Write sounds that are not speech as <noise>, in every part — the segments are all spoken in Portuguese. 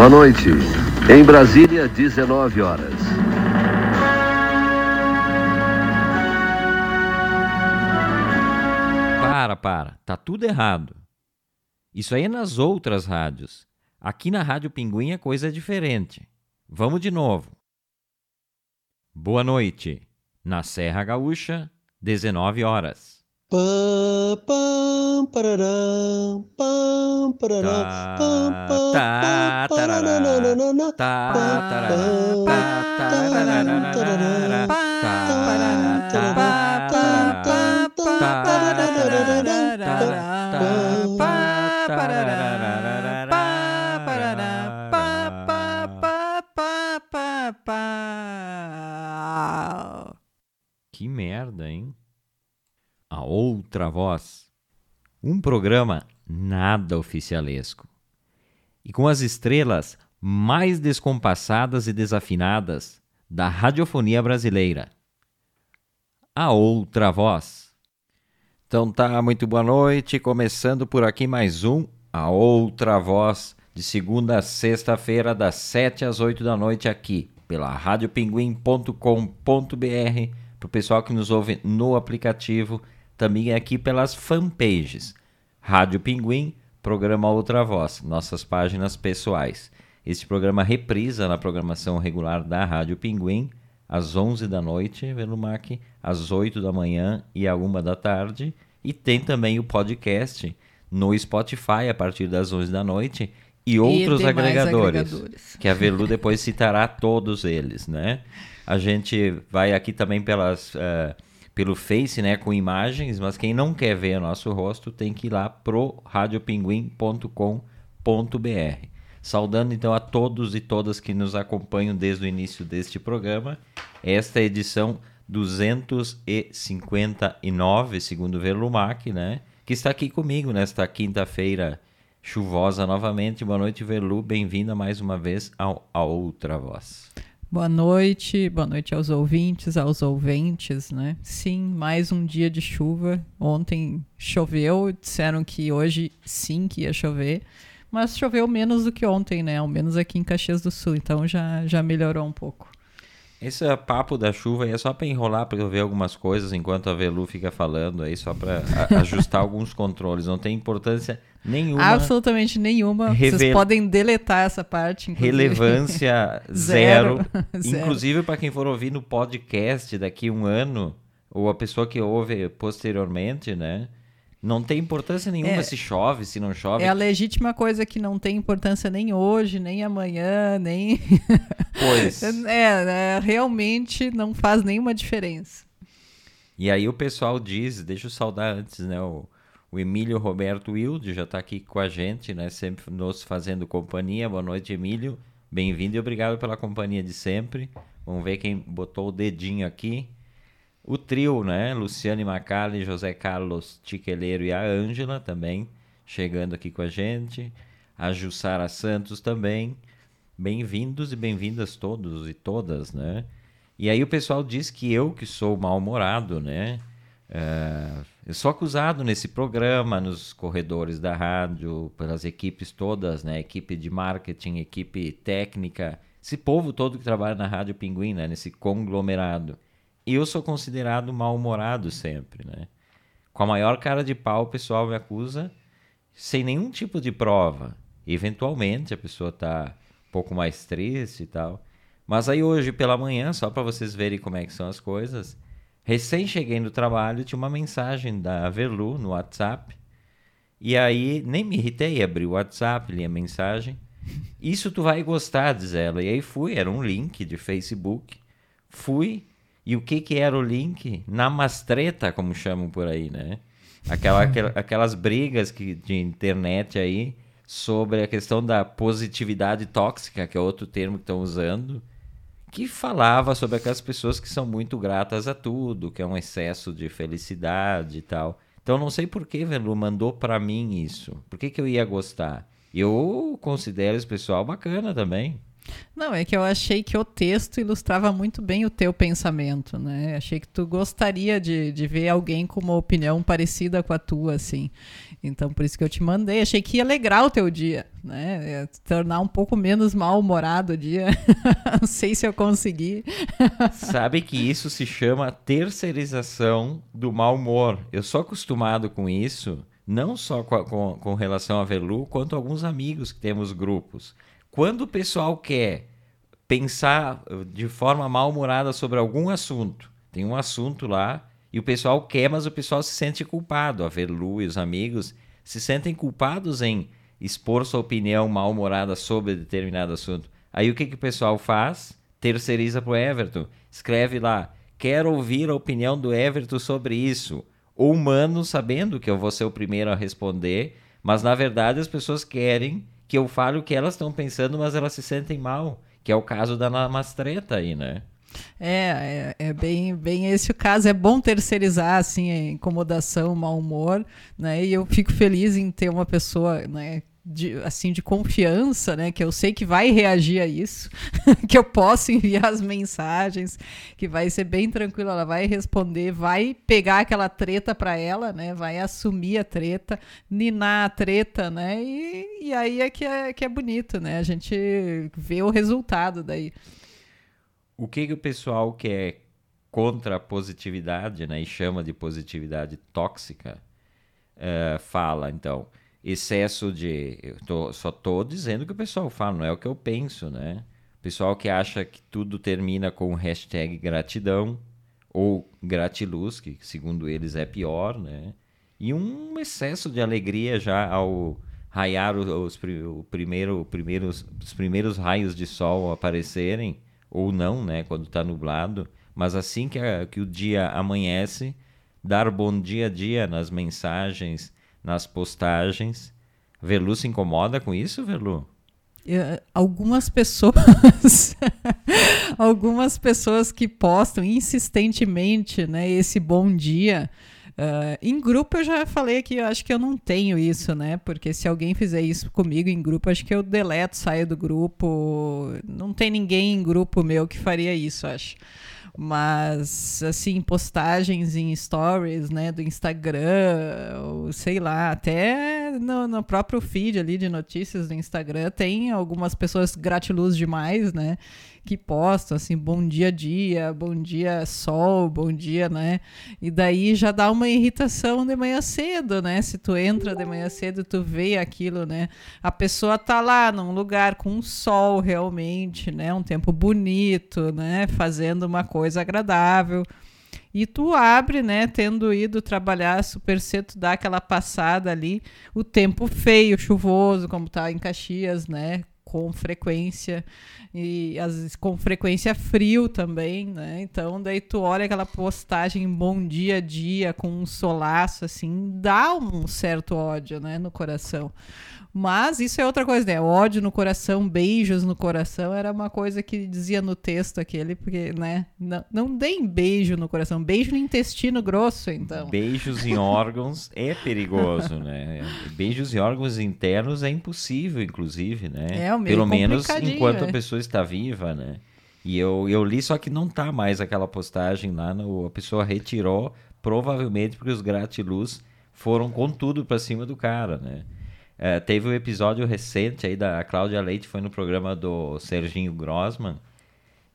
Boa noite. Em Brasília, 19 horas. Para, para. Tá tudo errado. Isso aí é nas outras rádios. Aqui na Rádio Pinguim a coisa é diferente. Vamos de novo. Boa noite. Na Serra Gaúcha, 19 horas. Pam, pam, pararam, pam, pararam, pam, pam, tá, tarará, tá, Que merda, hein? A Outra Voz. Um programa nada oficialesco. E com as estrelas mais descompassadas e desafinadas da radiofonia brasileira. A Outra Voz. Então tá, muito boa noite. Começando por aqui mais um A Outra Voz, de segunda a sexta-feira, das 7 às 8 da noite, aqui pela radiopinguim.com.br. Para o pessoal que nos ouve no aplicativo também aqui pelas fanpages. Rádio Pinguim, programa Outra Voz, nossas páginas pessoais. Este programa reprisa na programação regular da Rádio Pinguim, às 11 da noite, Velumac, às 8 da manhã e à 1 da tarde. E tem também o podcast no Spotify a partir das 11 da noite e outros e agregadores, agregadores, que a Velu depois citará todos eles, né? A gente vai aqui também pelas... Uh, pelo Face, né, com imagens, mas quem não quer ver nosso rosto tem que ir lá pro radiopinguim.com.br. Saudando então a todos e todas que nos acompanham desde o início deste programa. Esta é a edição 259, segundo Verlumac, né, que está aqui comigo nesta quinta-feira chuvosa novamente. Boa noite, Verlu. Bem-vinda mais uma vez ao A Outra Voz. Boa noite, boa noite aos ouvintes, aos ouventes, né? Sim, mais um dia de chuva. Ontem choveu, disseram que hoje sim que ia chover, mas choveu menos do que ontem, né? Ao menos aqui em Caxias do Sul, então já, já melhorou um pouco. Esse é papo da chuva aí é só para enrolar para eu ver algumas coisas enquanto a Velu fica falando aí, só para ajustar <laughs> alguns controles. Não tem importância Nenhuma. Absolutamente nenhuma. Vocês podem deletar essa parte. Inclusive. Relevância <laughs> zero. zero. <laughs> Inclusive, para quem for ouvir no podcast daqui um ano, ou a pessoa que ouve posteriormente, né? Não tem importância nenhuma é, se chove, se não chove. É a legítima coisa que não tem importância nem hoje, nem amanhã, nem. <laughs> Pois. é, é, realmente não faz nenhuma diferença. E aí o pessoal diz, deixa eu saudar antes, né? O, o Emílio Roberto Wilde já está aqui com a gente, né? Sempre nos fazendo companhia. Boa noite, Emílio. Bem-vindo e obrigado pela companhia de sempre. Vamos ver quem botou o dedinho aqui. O trio, né? Luciane Macali, José Carlos Tiqueleiro e a Ângela também chegando aqui com a gente. A Jussara Santos também. Bem-vindos e bem-vindas todos e todas, né? E aí o pessoal diz que eu que sou mal-humorado, né? Uh, eu sou acusado nesse programa, nos corredores da rádio, pelas equipes todas, né? Equipe de marketing, equipe técnica, esse povo todo que trabalha na Rádio Pinguim, né? Nesse conglomerado. Eu sou considerado mal-humorado sempre, né? Com a maior cara de pau, o pessoal me acusa sem nenhum tipo de prova. Eventualmente a pessoa tá um pouco mais triste e tal. Mas aí hoje pela manhã, só para vocês verem como é que são as coisas, Recém cheguei no trabalho, tinha uma mensagem da Velu no WhatsApp. E aí nem me irritei, abri o WhatsApp, li a mensagem. Isso tu vai gostar, diz ela. E aí fui, era um link de Facebook. Fui, e o que que era o link? Namastreta, como chamam por aí, né? Aquela, aquelas brigas que, de internet aí sobre a questão da positividade tóxica, que é outro termo que estão usando que falava sobre aquelas pessoas que são muito gratas a tudo, que é um excesso de felicidade e tal. Então não sei por que Velu mandou para mim isso. Por que, que eu ia gostar? Eu considero esse pessoal bacana também. Não, é que eu achei que o texto ilustrava muito bem o teu pensamento, né? Achei que tu gostaria de, de ver alguém com uma opinião parecida com a tua, assim. Então, por isso que eu te mandei. Achei que ia alegrar o teu dia, né? Ia tornar um pouco menos mal-humorado o dia. <laughs> Não sei se eu consegui. Sabe que isso se chama terceirização do mau humor. Eu sou acostumado com isso, não só com, com, com relação a Velu, quanto a alguns amigos que temos grupos. Quando o pessoal quer pensar de forma mal-humorada sobre algum assunto, tem um assunto lá e o pessoal quer, mas o pessoal se sente culpado. A Velu e os amigos se sentem culpados em expor sua opinião mal-humorada sobre determinado assunto. Aí o que, que o pessoal faz? Terceiriza para o Everton. Escreve lá, quero ouvir a opinião do Everton sobre isso. Ou humano, sabendo que eu vou ser o primeiro a responder, mas na verdade as pessoas querem que eu fale o que elas estão pensando, mas elas se sentem mal. Que é o caso da Namastreta aí, né? É, é, é, bem, bem esse o caso. É bom terceirizar assim, a incomodação, o mau humor, né? E eu fico feliz em ter uma pessoa, né? De, assim de confiança, né, que eu sei que vai reagir a isso, <laughs> que eu posso enviar as mensagens, que vai ser bem tranquilo, ela vai responder, vai pegar aquela treta para ela, né, vai assumir a treta, ninar a treta, né, e, e aí é que, é que é bonito, né, a gente vê o resultado daí. O que, que o pessoal que é contra a positividade, né, e chama de positividade tóxica, uh, fala, então, excesso de... Eu tô, só estou dizendo o que o pessoal fala, não é o que eu penso, né? O pessoal que acha que tudo termina com hashtag gratidão, ou gratiluz, que segundo eles é pior, né? E um excesso de alegria já ao raiar os, os, o primeiro, primeiros, os primeiros raios de sol aparecerem, ou não, né, quando está nublado, mas assim que, a, que o dia amanhece, dar bom dia a dia nas mensagens, nas postagens. Velu se incomoda com isso, Velu? Uh, algumas pessoas <laughs> algumas pessoas que postam insistentemente né esse bom dia Uh, em grupo eu já falei que eu acho que eu não tenho isso, né? Porque se alguém fizer isso comigo em grupo, acho que eu deleto, saio do grupo. Não tem ninguém em grupo meu que faria isso, acho. Mas, assim, postagens em stories, né, do Instagram, ou sei lá, até no, no próprio feed ali de notícias do Instagram, tem algumas pessoas gratiluz demais, né? que postam assim, bom dia dia, bom dia sol, bom dia, né? E daí já dá uma irritação de manhã cedo, né? Se tu entra de manhã cedo, tu vê aquilo, né? A pessoa tá lá num lugar com sol realmente, né? Um tempo bonito, né? Fazendo uma coisa agradável. E tu abre, né, tendo ido trabalhar super cedo, dá aquela passada ali, o tempo feio, chuvoso, como tá em Caxias, né, com frequência e às vezes com frequência frio também, né? Então daí tu olha aquela postagem bom dia a dia com um solaço assim, dá um certo ódio, né, no coração. Mas isso é outra coisa, né? Ódio no coração, beijos no coração, era uma coisa que dizia no texto aquele, porque, né? Não, não deem beijo no coração, beijo no intestino grosso, então. Beijos em órgãos é perigoso, né? Beijos em órgãos internos é impossível, inclusive, né? É, o Pelo menos enquanto é. a pessoa está viva, né? E eu, eu li, só que não tá mais aquela postagem lá, no, a pessoa retirou, provavelmente porque os gratiluz foram com tudo para cima do cara, né? É, teve um episódio recente aí da Cláudia Leite, foi no programa do Serginho Grossman.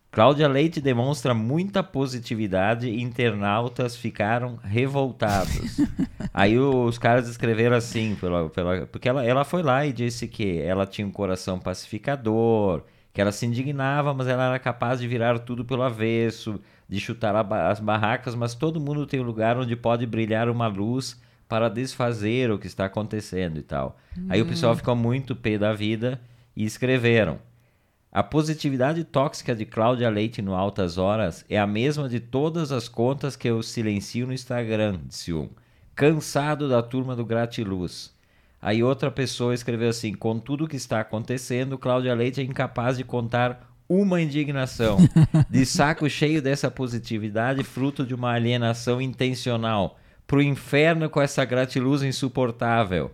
Cláudia Leite demonstra muita positividade e internautas ficaram revoltados. <laughs> aí os caras escreveram assim, pela, pela, porque ela, ela foi lá e disse que ela tinha um coração pacificador, que ela se indignava, mas ela era capaz de virar tudo pelo avesso, de chutar as barracas, mas todo mundo tem um lugar onde pode brilhar uma luz para desfazer o que está acontecendo e tal. Hum. Aí o pessoal hum. ficou muito pé da vida e escreveram: A positividade tóxica de Cláudia Leite no Altas Horas é a mesma de todas as contas que eu silencio no Instagram, disse um. Cansado da turma do Gratiluz. Aí outra pessoa escreveu assim: Com tudo o que está acontecendo, Cláudia Leite é incapaz de contar uma indignação. <laughs> De saco cheio dessa positividade, fruto de uma alienação intencional pro inferno com essa gratiluz insuportável.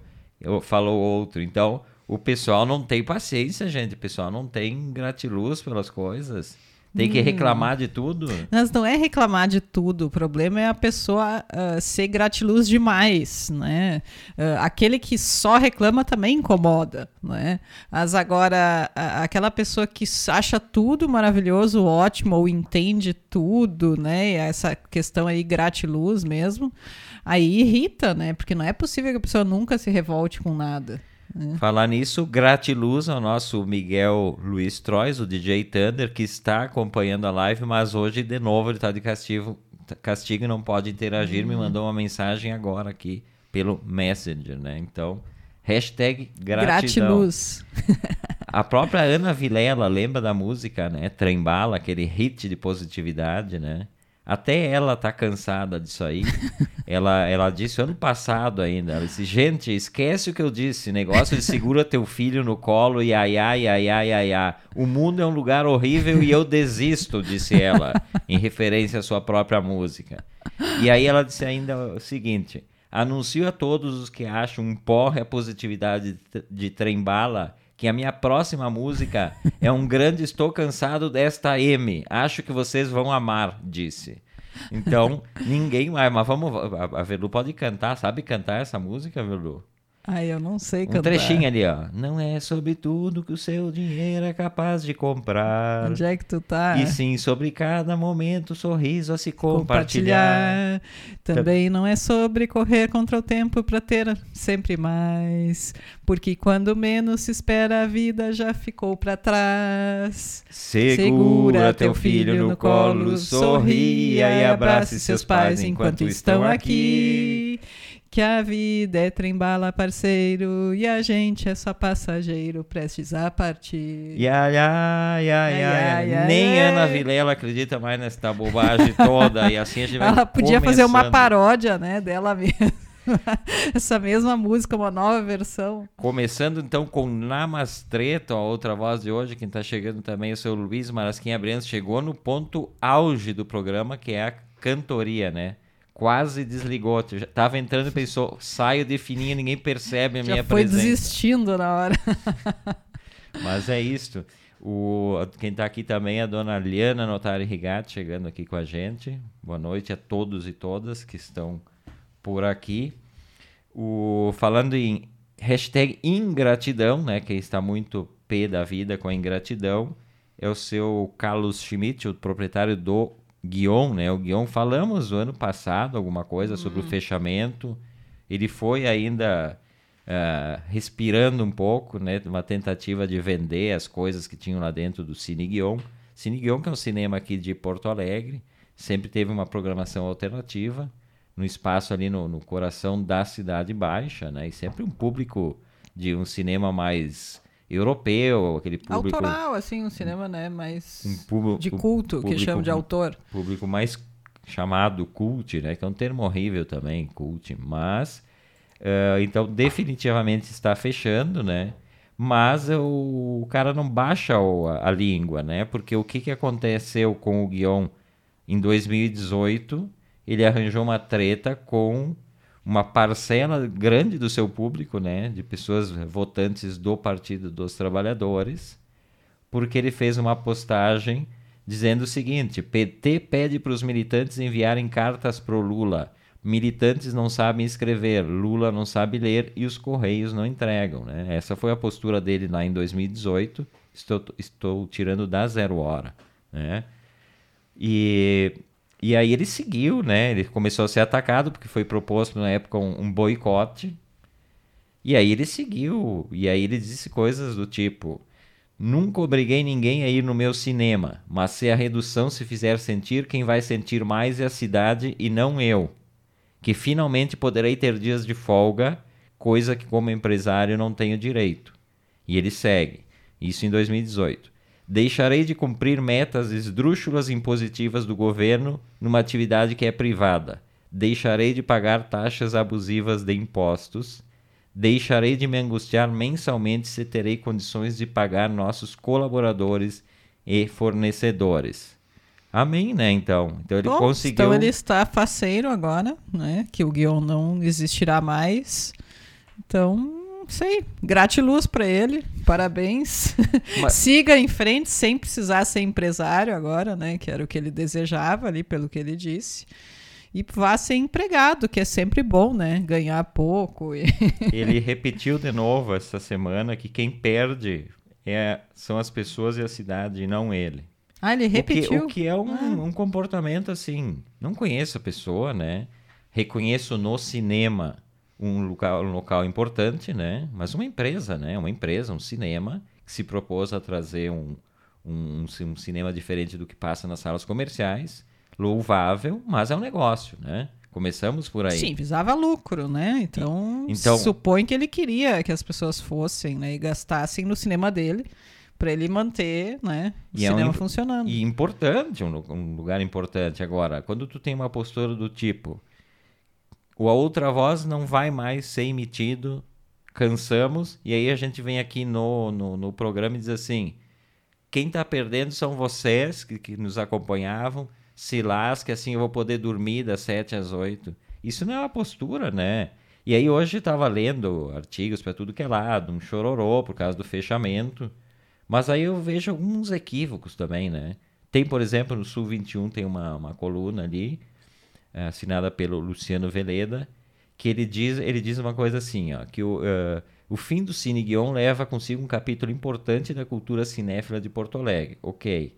Falou outro. Então, o pessoal não tem paciência, gente. O pessoal não tem gratiluz pelas coisas. Tem que reclamar de tudo. Mas não é reclamar de tudo. O problema é a pessoa uh, ser gratiluz demais, né? Uh, aquele que só reclama também incomoda, né? Mas agora, uh, aquela pessoa que acha tudo maravilhoso, ótimo, ou entende tudo, né? Essa questão aí, gratiluz mesmo, aí irrita, né? Porque não é possível que a pessoa nunca se revolte com nada. É. Falar nisso, gratiluz ao nosso Miguel Luiz Trois, o DJ Thunder, que está acompanhando a live, mas hoje de novo ele está de castigo, castigo e não pode interagir. Uhum. Me mandou uma mensagem agora aqui pelo Messenger, né? Então, hashtag gratidão. Gratiluz. <laughs> a própria Ana Vilela lembra da música, né? Trembala, aquele hit de positividade, né? Até ela tá cansada disso aí. <laughs> ela, ela disse ano passado ainda. Ela disse: Gente, esquece o que eu disse. Negócio de segura teu filho no colo e ai, ai, ai, ai, ai, ai. O mundo é um lugar horrível e eu desisto, disse ela, em referência à sua própria música. E aí ela disse ainda o seguinte: Anuncio a todos os que acham um porre a positividade de, de trem-bala que a minha próxima música é um grande Estou Cansado desta M. Acho que vocês vão amar, disse. Então, ninguém mais. Mas vamos. A Velu pode cantar, sabe cantar essa música, Velu? Ai, eu não sei cantar. Um trechinho ali, ó. Não é sobre tudo que o seu dinheiro é capaz de comprar. Onde é que tu tá? E sim sobre cada momento, sorriso a se compartilhar. compartilhar. Também não é sobre correr contra o tempo para ter sempre mais. Porque quando menos se espera, a vida já ficou para trás. Segura, Segura teu filho no colo, sorria e abrace seus pais enquanto estão aqui. Que a vida é trembala parceiro e a gente é só passageiro prestes a partir. Ya, ya, ya, ya, ya. Nem Ana Vilela acredita mais nessa bobagem toda e assim a gente vai Ela podia começando. fazer uma paródia, né, dela mesma. <laughs> Essa mesma música, uma nova versão. Começando então com Namastreta, a outra voz de hoje, quem está chegando também é o seu Luiz Marasquim Abrianos, chegou no ponto auge do programa, que é a cantoria, né? Quase desligou. Já tava entrando e pensou, saio de fininho, ninguém percebe a Já minha foi presença. foi desistindo na hora. <laughs> Mas é isto. O, quem está aqui também é a dona Liana Notari Rigatti, chegando aqui com a gente. Boa noite a todos e todas que estão por aqui. O, falando em hashtag ingratidão, né, que está muito pé da vida com a ingratidão, é o seu Carlos Schmidt, o proprietário do Guion, né? O Guion falamos no ano passado alguma coisa sobre o uhum. fechamento. Ele foi ainda uh, respirando um pouco, né? Uma tentativa de vender as coisas que tinham lá dentro do Cine Guion. Cine Guion, que é um cinema aqui de Porto Alegre, sempre teve uma programação alternativa no espaço ali no, no coração da cidade baixa, né? E sempre um público de um cinema mais europeu, aquele público... Autoral, assim, um cinema, né, mais um público, de culto, público, que chama de autor. Público mais chamado cult, né, que é um termo horrível também, cult, mas... Uh, então, definitivamente está fechando, né? Mas o, o cara não baixa o, a, a, língua, né? Porque o que, que aconteceu com o Guion em 2018? Ele arranjou uma treta com uma parcela grande do seu público, né, de pessoas votantes do Partido dos Trabalhadores, porque ele fez uma postagem dizendo o seguinte: PT pede para os militantes enviarem cartas para o Lula. Militantes não sabem escrever, Lula não sabe ler e os correios não entregam. Né? Essa foi a postura dele lá em 2018. Estou, estou tirando da zero hora. Né? E e aí ele seguiu, né? Ele começou a ser atacado porque foi proposto na época um, um boicote. E aí ele seguiu. E aí ele disse coisas do tipo: Nunca obriguei ninguém a ir no meu cinema, mas se a redução se fizer sentir, quem vai sentir mais é a cidade e não eu. Que finalmente poderei ter dias de folga, coisa que como empresário não tenho direito. E ele segue. Isso em 2018. Deixarei de cumprir metas esdrúxulas impositivas do governo numa atividade que é privada. Deixarei de pagar taxas abusivas de impostos. Deixarei de me angustiar mensalmente se terei condições de pagar nossos colaboradores e fornecedores. Amém, né? Então, então ele Bom, conseguiu. Então ele está faceiro agora, né? Que o guião não existirá mais. Então isso aí. Gratiluz para ele. Parabéns. Mas- <laughs> Siga em frente sem precisar ser empresário agora, né? Que era o que ele desejava ali, pelo que ele disse. E vá ser empregado, que é sempre bom, né? Ganhar pouco. E... <laughs> Ele repetiu de novo essa semana que quem perde é, são as pessoas e a cidade, e não ele. Ah, ele O que, repetiu. o que é um, um comportamento assim. Não conheço a pessoa, né? Reconheço no cinema um local, um local importante, né? Mas uma empresa, né? Uma empresa, um cinema, que se propôs a trazer um, um, um cinema diferente do que passa nas salas comerciais. Louvável, mas é um negócio, né? Começamos por aí. Sim, visava lucro, né? Então, Então- supõe que ele queria que as pessoas fossem, né? E gastassem no cinema dele para ele manter, né? O E é um cinema funcionando. E importante, um, um lugar importante. Agora, quando tu tem uma postura do tipo, o a outra voz não vai mais ser emitido, cansamos, e aí a gente vem aqui no, no, no programa e diz assim, quem tá perdendo são vocês que, que nos acompanhavam, se lasque, assim eu vou poder dormir das 7 às 8. Isso não é uma postura, né? E aí hoje estava lendo artigos para tudo que é lado, um chororô por causa do fechamento. Mas aí eu vejo alguns equívocos também, né? Tem, por exemplo, no Sul 21 tem uma, uma coluna ali, assinada pelo Luciano Veleda, que ele diz, ele diz uma coisa assim, ó, que o, eh, o fim do Cine Guion leva consigo um capítulo importante da cultura cinéfila de Porto Alegre. Ok.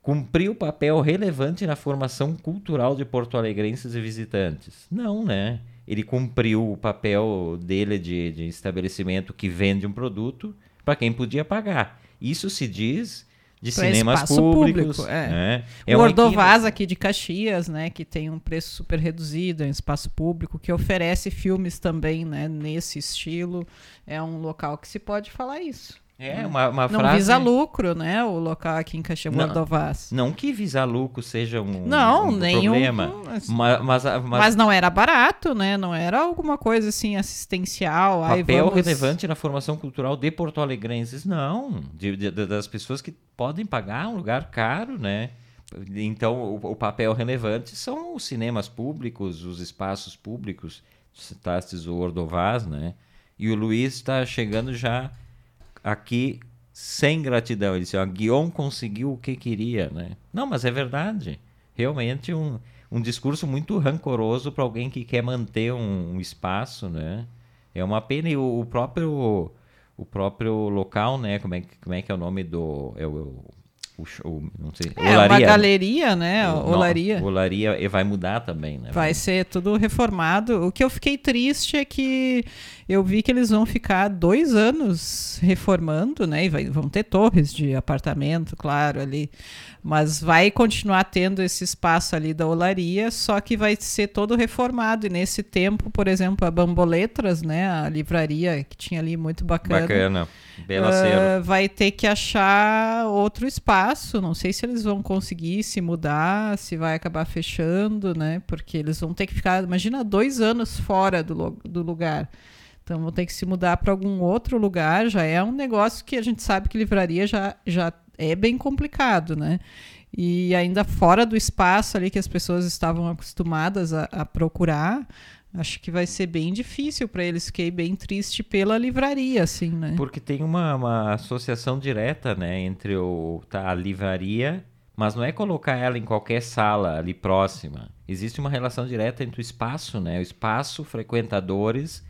Cumpriu papel relevante na formação cultural de porto-alegrenses e visitantes? Não, né? Ele cumpriu o papel dele de, de estabelecimento que vende um produto para quem podia pagar. Isso se diz de Pra cinemas públicos. público, é. né? o um Ordovás equívoco. aqui de Caxias, né, que tem um preço super reduzido, é um espaço público, que oferece filmes também, né, nesse estilo. É um local que se pode falar isso. É, uma, uma Não frase... visa lucro, né, o local aqui em Caxias, o Não. Não que visar lucro seja um, Não, um nenhum- problema. mas- Mas, mas, mas, não era barato, né, não era alguma coisa assim assistencial. papel vamos- relevante na formação cultural de porto-alegrenses, não. De- de- das pessoas que podem pagar um lugar caro, né? Então, o, o papel relevante são os cinemas públicos, os espaços públicos. Citastes o Ordovás, né? E o Luiz está chegando já aqui sem gratidão. Ele disse, ó, Guion conseguiu o que queria, né? Não, mas é verdade. Realmente um, um discurso muito rancoroso para alguém que quer manter um, um espaço, né? É uma pena e o, o próprio o próprio local, né? Como é, que- como é que é o nome do é o, o, show, não sei, É, uma galeria, né, O- olaria. não, Olaria e vai mudar também, né? Vai ser tudo reformado. O que eu fiquei triste é que eu vi que eles vão ficar dois anos reformando, né? E vai- vão ter torres de apartamento, claro, ali. Mas vai continuar tendo esse espaço ali da olaria, só que vai ser todo reformado. E nesse tempo, por exemplo, a Bamboletras, né? A livraria que tinha ali muito bacana. Bacana. Ah, acervo. vai ter que achar outro espaço. Não sei se eles vão conseguir se mudar, se vai acabar fechando, né? Porque eles vão ter que ficar, imagina, dois anos fora do, do lugar. Então vão ter que se mudar para algum outro lugar. Já é um negócio que a gente sabe que livraria já, já é bem complicado, né? E ainda fora do espaço ali que as pessoas estavam acostumadas a, a procurar, acho que vai ser bem difícil para eles. Fiquei bem triste pela livraria, assim, né? Porque tem uma, uma associação direta, né, entre o, tá, a livraria, mas não é colocar ela em qualquer sala ali próxima. Existe uma relação direta entre o espaço, né, o espaço, frequentadores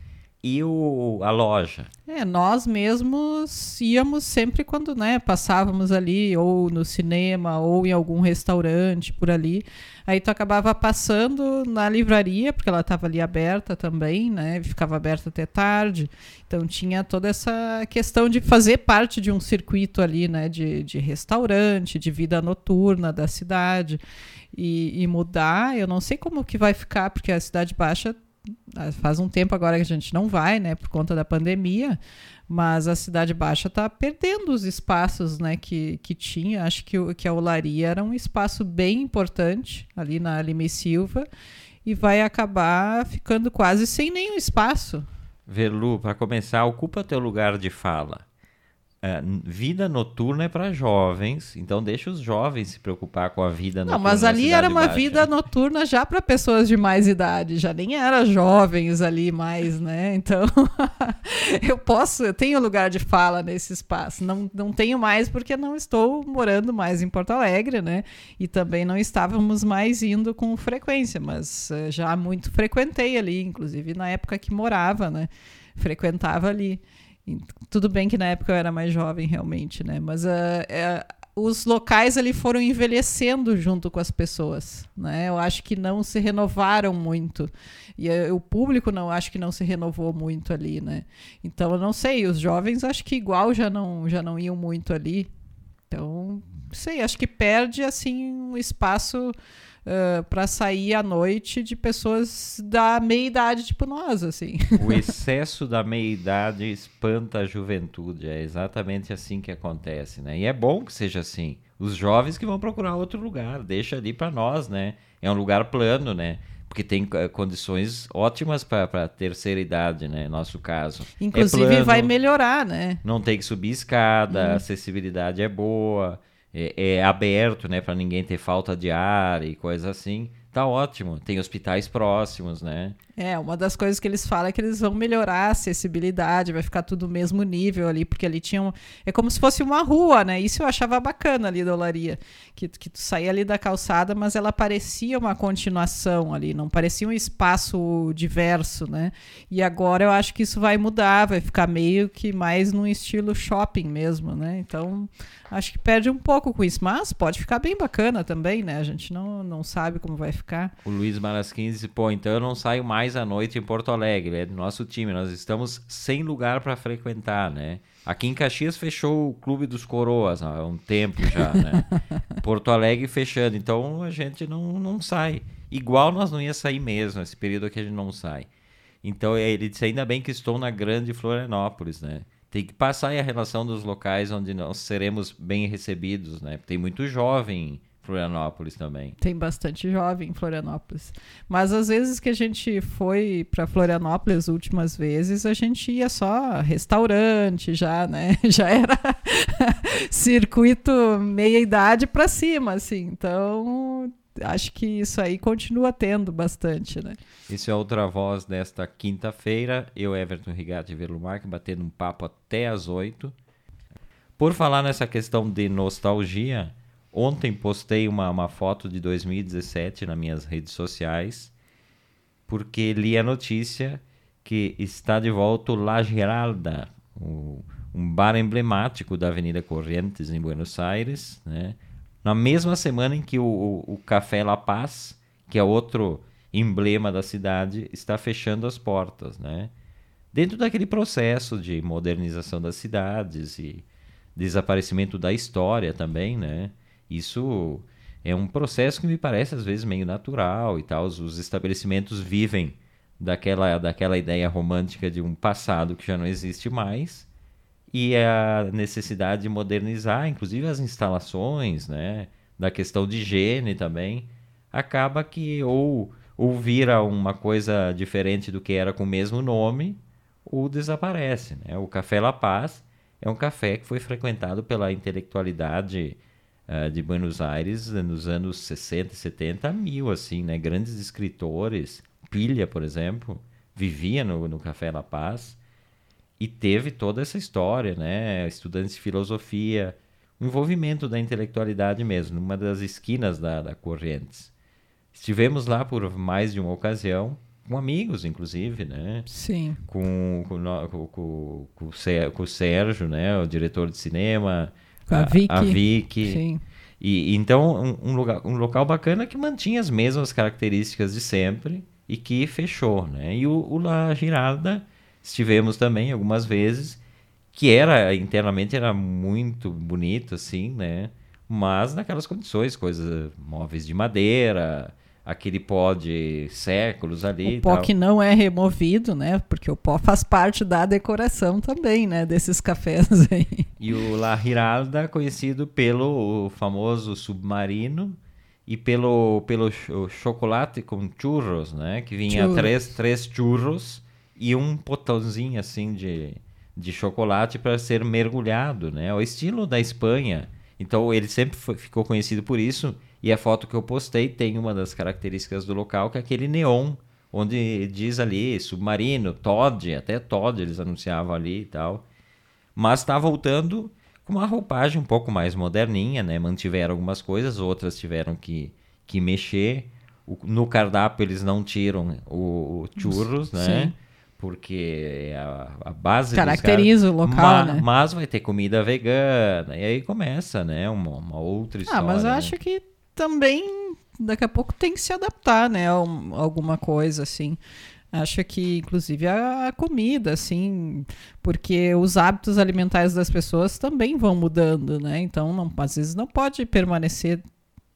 e o, a loja. É, nós mesmos íamos sempre quando, né, passávamos ali, ou no cinema, ou em algum restaurante por ali. Aí tu acabava passando na livraria, porque ela estava ali aberta também, né? Ficava aberta até tarde. Então tinha toda essa questão de fazer parte de um circuito ali, né? De, de restaurante, de vida noturna da cidade. E, e mudar, eu não sei como que vai ficar, porque a Cidade Baixa faz um tempo agora que a gente não vai, né, por conta da pandemia, mas a Cidade Baixa está perdendo os espaços, né, que, que tinha. Acho que, que a Olaria era um espaço bem importante ali na Lime Silva e vai acabar ficando quase sem nenhum espaço. Verlu, para começar, ocupa teu lugar de fala. É, vida noturna é para jovens, então deixa os jovens se preocupar com a vida Não, noturna. mas na ali era uma Baixa. vida noturna já para pessoas de mais idade, já nem era jovens ali mais, né? Então, <laughs> eu posso, eu tenho lugar de fala nesse espaço. Não, não tenho mais porque não estou morando mais em Porto Alegre, né? E também não estávamos mais indo com frequência, mas eh, já muito frequentei ali, inclusive na época que morava, né? Frequentava ali. Tudo bem que na época eu era mais jovem, realmente, né? Mas ah, é, os locais ali foram envelhecendo junto com as pessoas, né? Eu acho que não se renovaram muito. E eh, o público não acho que não se renovou muito ali, né? Então eu não sei, os jovens acho que igual já não já não iam muito ali. Então, sei, acho que perde assim um espaço para sair à noite de pessoas da meia idade, tipo nós, assim. O excesso da meia-idade espanta a juventude. É exatamente assim que acontece, né? E é bom que seja assim. Os jovens que vão procurar outro lugar, deixa ali para nós, né? É um lugar plano, né? Porque tem eh, condições ótimas para a terceira idade, né? Nosso caso. É Inclusive plano, vai melhorar, né? Não tem que subir escada, a acessibilidade é boa, é, é aberto, né? Para ninguém ter falta de ar e coisa assim. Tá ótimo. Tem hospitais próximos, né? É, uma das coisas que eles falam é que eles vão melhorar a acessibilidade, vai ficar tudo no mesmo nível ali, porque ali tinha um, é como se fosse uma rua, né? Isso eu achava bacana ali da olaria, que, que tu saía ali da calçada, mas ela parecia uma continuação ali, não parecia um espaço diverso, né? E agora eu acho que isso vai mudar, vai ficar meio que mais num estilo shopping mesmo, né? Então, acho que perde um pouco com isso, mas pode ficar bem bacana também, né? A gente não, não sabe como vai ficar. O Luiz Marasquim disse, pô, então eu não saio mais à noite em Porto Alegre, é do nosso time, nós estamos sem lugar para frequentar, né? Aqui em Caxias fechou o Clube dos Coroas há um tempo já, né? <laughs> Porto Alegre fechando, então a gente não, não sai. Igual nós não ia sair mesmo, esse período que a gente não sai. Então ele disse, ainda bem que estou na grande Florianópolis, né? Tem que passar aí a relação dos locais onde nós seremos bem recebidos, né? Tem muito jovem em Florianópolis também. Tem bastante jovem em Florianópolis. Mas às vezes que a gente foi para Florianópolis as últimas vezes, a gente ia só restaurante já, né? <laughs> Já era <laughs> circuito meia idade para cima, assim. Então, acho que isso aí continua tendo bastante, né? Esse é outra voz desta quinta-feira. Eu, Everton Rigatti Verlumark, batendo um papo até às oito. Por falar nessa questão de nostalgia, ontem postei uma, uma foto de 2017 nas minhas redes sociais, porque li a notícia que está de volta o La Geralda, o- um bar emblemático da Avenida Corrientes, em Buenos Aires, né? na mesma semana em que o, o, o Café La Paz, que é outro emblema da cidade, está fechando as portas, né? Dentro daquele processo de modernização das cidades e desaparecimento da história também, né? Isso é um processo que me parece às vezes meio natural e tal. Os, os estabelecimentos vivem daquela, daquela ideia romântica de um passado que já não existe mais e a necessidade de modernizar, inclusive as instalações, né? Da questão de higiene também, acaba que ou, ou vira uma coisa diferente do que era com o mesmo nome, ou desaparece, né? O Café La Paz é um café que foi frequentado pela intelectualidade eh, de Buenos Aires nos anos 60 e 70 a mil, assim, né? Grandes escritores, Pilha, por exemplo, vivia no, no Café La Paz e teve toda essa história, né? Estudantes de filosofia, o envolvimento da intelectualidade mesmo, numa das esquinas da, da Correntes. Estivemos lá por mais de uma ocasião, com amigos, inclusive, né? Sim. Com, com, com, com, com o Sérgio, né? O diretor de cinema. Com a Vicky. A. Sim. E, então, um, um lugar, um local bacana que mantinha as mesmas características de sempre e que fechou, né? E o, o La Giralda, estivemos também algumas vezes, que era, internamente, era muito bonito, assim, né? Mas naquelas condições, coisas, móveis de madeira, aquele pó de séculos ali O pó tal. que não é removido, né? Porque o pó faz parte da decoração também, né? Desses cafés aí. E o La Giralda, conhecido pelo famoso submarino e pelo, pelo cho- chocolate com churros, né? Que vinha Churros. três, três churros e um potãozinho assim de, de chocolate para ser mergulhado, né? O estilo da Espanha. Então ele sempre foi, ficou conhecido por isso. E a foto que eu postei tem uma das características do local, que é aquele neon, onde diz ali submarino, Todd, até Todd eles anunciavam ali e tal. Mas está voltando com uma roupagem um pouco mais moderninha, né? Mantiveram algumas coisas, outras tiveram que, que mexer. O, no cardápio eles não tiram o, o churros, né? Sim. Porque é a, a base Caracteriza caras, o local, ma- né? Mas vai ter comida vegana. E aí começa, né? Uma, uma outra história. Ah, mas eu né? acho que também daqui a pouco tem que se adaptar, né? A um- alguma coisa assim. Acho que, inclusive, a, comida, assim, porque os hábitos alimentares das pessoas também vão mudando, né? Então, não, às vezes não pode permanecer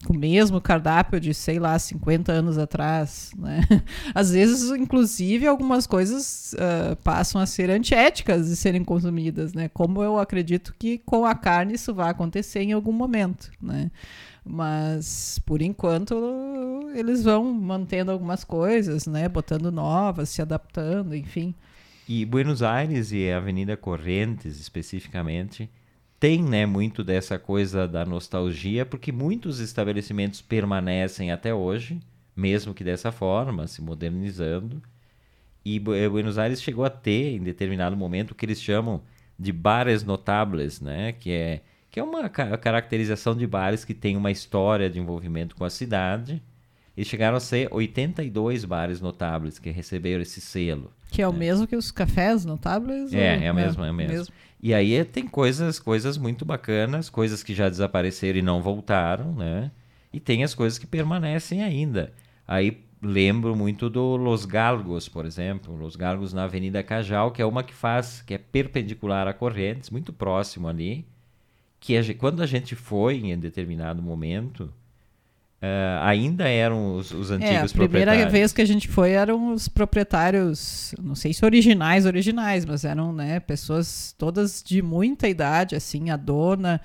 com o mesmo cardápio de, sei lá, 50 anos atrás, né? <laughs> Às vezes, inclusive, algumas coisas ah, passam a ser antiéticas de serem consumidas, né? Como eu acredito que com a carne isso vai acontecer em algum momento, né? Mas, por enquanto, eles vão mantendo algumas coisas, né? Botando novas, se adaptando, enfim. E Buenos Aires e a Avenida Correntes, especificamente, tem né, muito dessa coisa da nostalgia, porque muitos estabelecimentos permanecem até hoje, mesmo que dessa forma, se modernizando. E eh, Buenos Aires chegou a ter, em determinado momento, o que eles chamam de bares notables, né? que, é, que é uma ca- caracterização de bares que tem uma história de envolvimento com a cidade. E chegaram a ser 82 bares notáveis que receberam esse selo. Que é o mesmo que os cafés notáveis? É, ou- é o mesmo, é o mesmo. E aí é- tem coisas, coisas muito bacanas, coisas que já desapareceram e não voltaram, né? E tem as coisas que permanecem ainda. Aí lembro muito do Los Galgos, por exemplo, Los Galgos na Avenida Cajal, que é uma que faz, que é perpendicular a Correntes, muito próximo ali, que a ge- quando a gente foi em determinado momento, eh, ainda eram os, os É, a antigos primeira vez que a gente foi eram os proprietários, não sei se originais, originais, mas eram, né, pessoas todas de muita idade, assim, a dona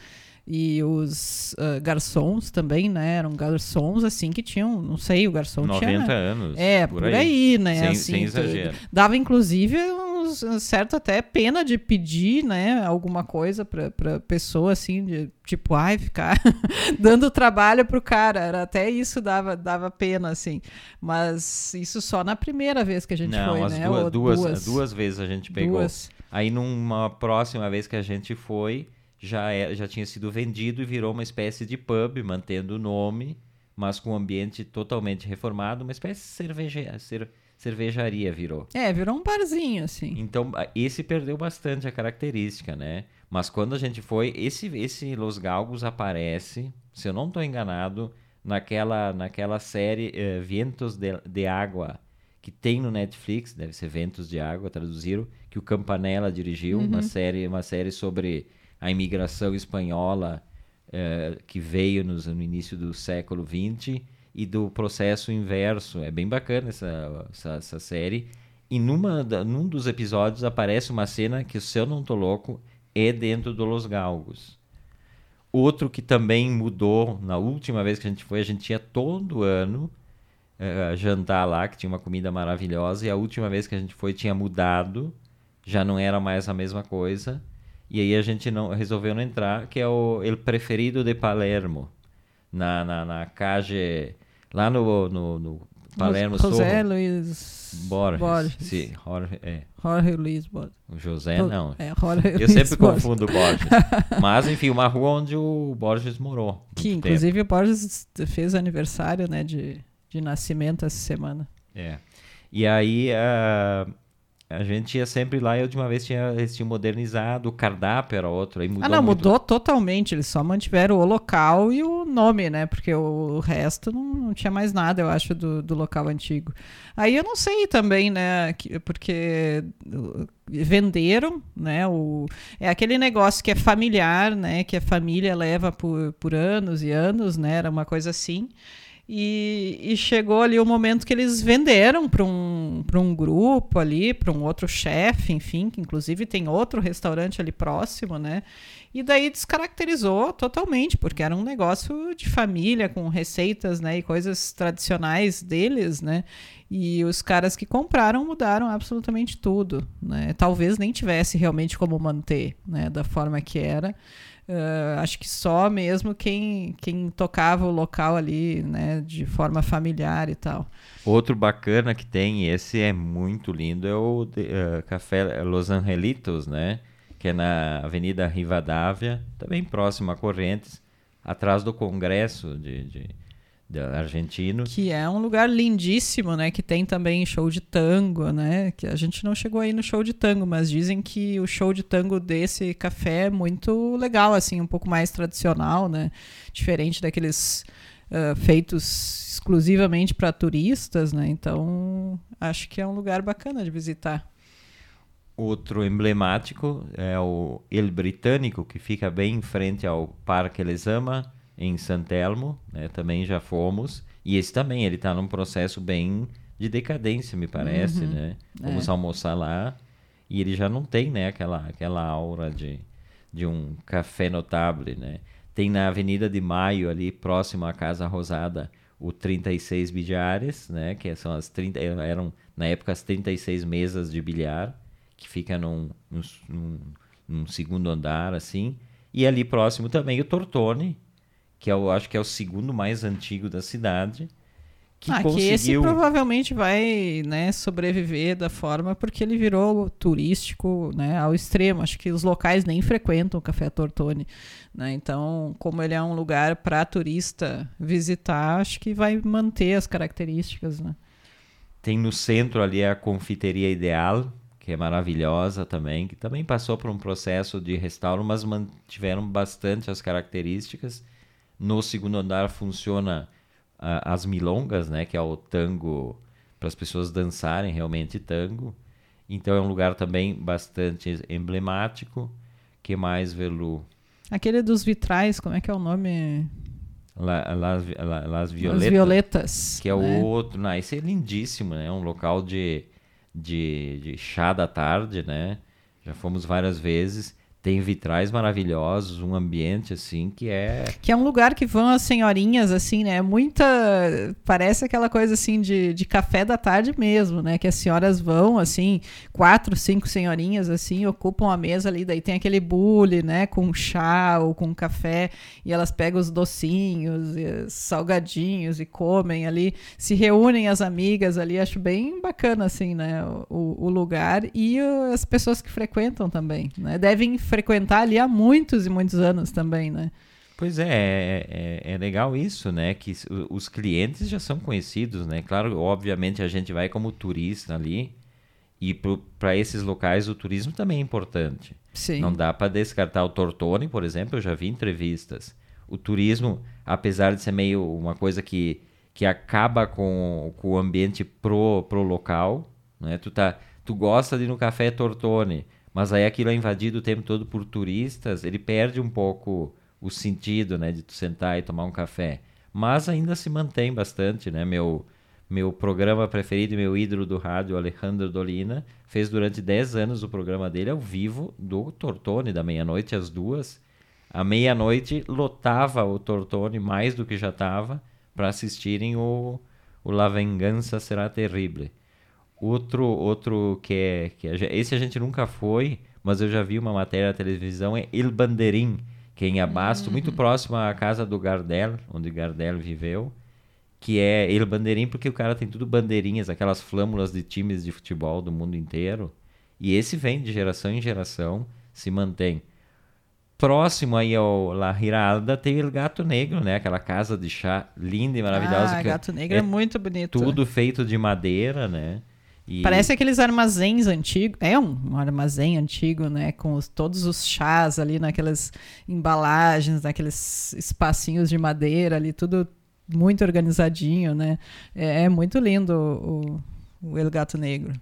e os ah, garçons também, né, eram garçons, assim, que tinham, não sei, o garçom 90 tinha... anos. É, por, aí, né, Sem, assim, sem exagero. Dava, inclusive, uns, um certo até pena de pedir, né, alguma coisa pra, pra pessoa, assim, de, tipo, ai, ficar <laughs> dando trabalho pro cara. Era até isso dava, dava pena, assim. Mas isso só na primeira vez que a gente Não, foi, as né? duas, ou duas, duas, vezes a gente pegou. duas. Aí numa próxima vez que a gente foi, já, é, já tinha sido vendido e virou uma espécie de pub, mantendo o nome, mas com um ambiente totalmente reformado, uma espécie de cerveja, cer- cervejaria virou. É, virou um barzinho, assim. Então, esse perdeu bastante a característica, né? Mas quando a gente foi, esse, esse Los Galgos aparece, se eu não estou enganado, naquela, naquela série eh, Vientos de, de Água, que tem no Netflix, deve ser Ventos de Água, traduziram, que o Campanella dirigiu, uma, série, uma série sobre a imigração espanhola eh, que veio nos- no início do século XX e do processo inverso. É bem bacana essa, essa, essa série. E numa, num dos episódios aparece uma cena que, se eu não tô louco, é dentro do Los Galgos. Outro que também mudou, na última vez que a gente foi, a gente tinha todo ano eh, jantar lá, que tinha uma comida maravilhosa, e a última vez que a gente foi tinha mudado, já não era mais a mesma coisa. E aí a gente não resolveu não entrar, que é o El Preferido de Palermo, na, na, na cage, lá no, no, no Palermo José Sorro. Luiz Borges. Borges. Sim, Jorge, é. Jorge Luiz Borges. O José não. É, Jorge Eu Luiz sempre Borges. confundo Borges. <laughs> Mas, enfim, uma rua onde o Borges morou. Que, inclusive, o Borges fez aniversário, né, de, de nascimento essa semana. tempo. É. E aí, a, a gente ia sempre lá e a última vez tinha, eles tinham modernizado, o cardápio era outro. Aí mudou ah, não, muito. mudou totalmente. Eles só mantiveram o local e o nome, né? Porque o, resto não, não tinha mais nada, eu acho, do, do local antigo. Aí eu não sei também, né? que- porque venderam, né? O, é aquele negócio que é familiar, né? Que a família leva por, por anos e anos, né? Era uma coisa assim. E, e, chegou ali o momento que eles venderam para um, um grupo ali, para um outro chefe, enfim, que inclusive tem outro restaurante ali próximo, né? E daí descaracterizou totalmente, porque era um negócio de família, com receitas né, e coisas tradicionais deles, né? E os caras que compraram mudaram absolutamente tudo, né? Talvez nem tivesse realmente como manter, né? Da forma que era. Uh, acho que só mesmo quem, quem tocava o local ali, né, de forma familiar e tal. Outro bacana que tem, esse é muito lindo, é o uh, Café Los Angelitos, né? Que é na Avenida Rivadavia, também próximo a Correntes, atrás do Congresso de, de argentino. Que é um lugar lindíssimo, né? Que tem também show de tango, né? Que a gente não chegou aí no show de tango, mas dizem que o show de tango desse café é muito legal, assim, um pouco mais tradicional, né? Diferente daqueles uh, feitos exclusivamente para turistas, né? Então, acho que é um lugar bacana de visitar. Outro emblemático é o El Britânico, que fica bem em frente ao Parque Lesama em Santelmo, né? Também já fomos. E esse também, ele está num processo bem de decadência, me parece, uhum. né? Vamos é. almoçar lá e ele já não tem, né, aquela, aquela aura de, de um café notável, né? Tem na Avenida de Maio, ali próximo à Casa Rosada, o 36 bilhares, né? Que são as 30, eram na época as 36 mesas de bilhar, que fica num, num, num segundo andar, assim. E ali próximo também o Tortone, que eu acho que é o segundo mais antigo da cidade. Que ah, conseguiu... que esse provavelmente vai né, sobreviver da forma porque ele virou turístico né, ao extremo. Acho que os locais nem frequentam o Café Tortone. Né? Então, como ele é um lugar para turista visitar, acho que vai manter as características. Né? Tem no centro ali a Confiteria Ideal, que é maravilhosa também, que também passou por um processo de restauro, mas mantiveram bastante as características. No segundo andar funciona as milongas, né, que é o tango para as pessoas dançarem realmente tango. Então é um lugar também bastante emblemático. Que mais, Velu? Aquele dos vitrais, como é que é o nome? La, las, la, las Violetas. As Violetas. Que é né? o outro. Não, esse é lindíssimo, né? É um local de, de, de chá da tarde, né? Já fomos várias vezes. Tem vitrais maravilhosos, um ambiente assim que é. Que é um lugar que vão as senhorinhas, assim, né? Muita. Parece aquela coisa assim de, de café da tarde mesmo, né? Que as senhoras vão, assim, quatro, cinco senhorinhas, assim, ocupam a mesa ali, daí tem aquele bule, né? Com chá ou com café, e elas pegam os docinhos, os salgadinhos e comem ali, se reúnem as amigas ali. Acho bem bacana, assim, né? O, o lugar e as pessoas que frequentam também, né? Devem frequentar ali há muitos e muitos anos também, né? Pois é, é, é, é, legal isso, né? Que os clientes já são conhecidos, né? Claro, obviamente a gente vai como turista ali e para esses locais o turismo também é importante. Sim. Não dá para descartar o Tortone, por exemplo, eu já vi entrevistas. O turismo, apesar de ser meio uma coisa que, que acaba com, com o ambiente pro, pro local, né? Tu, tá, tu gosta de ir no café Tortone, mas aí aquilo é invadido o tempo todo por turistas, ele perde um pouco o sentido, né, de tu sentar e tomar um café. Mas ainda se mantém bastante, né? Meu meu programa preferido meu ídolo do rádio, Alejandro Dolina, fez durante 10 anos o programa dele ao vivo do Tortone, da meia-noite às duas. À meia-noite lotava o Tortone mais do que já estava para assistirem o, o La Vengança Será Terrível. Outro, outro que é, que é, Esse a gente nunca foi, mas eu já vi uma matéria na televisão, é Il Bandeirim, que é em Abasto, uhum. muito próximo à casa do Gardel, onde Gardel viveu, que é Il Bandeirim porque o cara tem tudo bandeirinhas, aquelas flâmulas de times de futebol do mundo inteiro. E esse vem de geração em geração, se mantém. Próximo aí ao La Giralda tem o Gato Negro, né? Aquela casa de chá linda e maravilhosa. Ah, Gato Negro é, é muito bonito. Tudo feito de madeira, né? E... Parece aqueles armazéns antigos. É um, armazém antigo, né? Com os, todos os chás ali naquelas embalagens, naqueles espacinhos de madeira ali, tudo muito organizadinho, né? É, é muito lindo o, o El Gato Negro.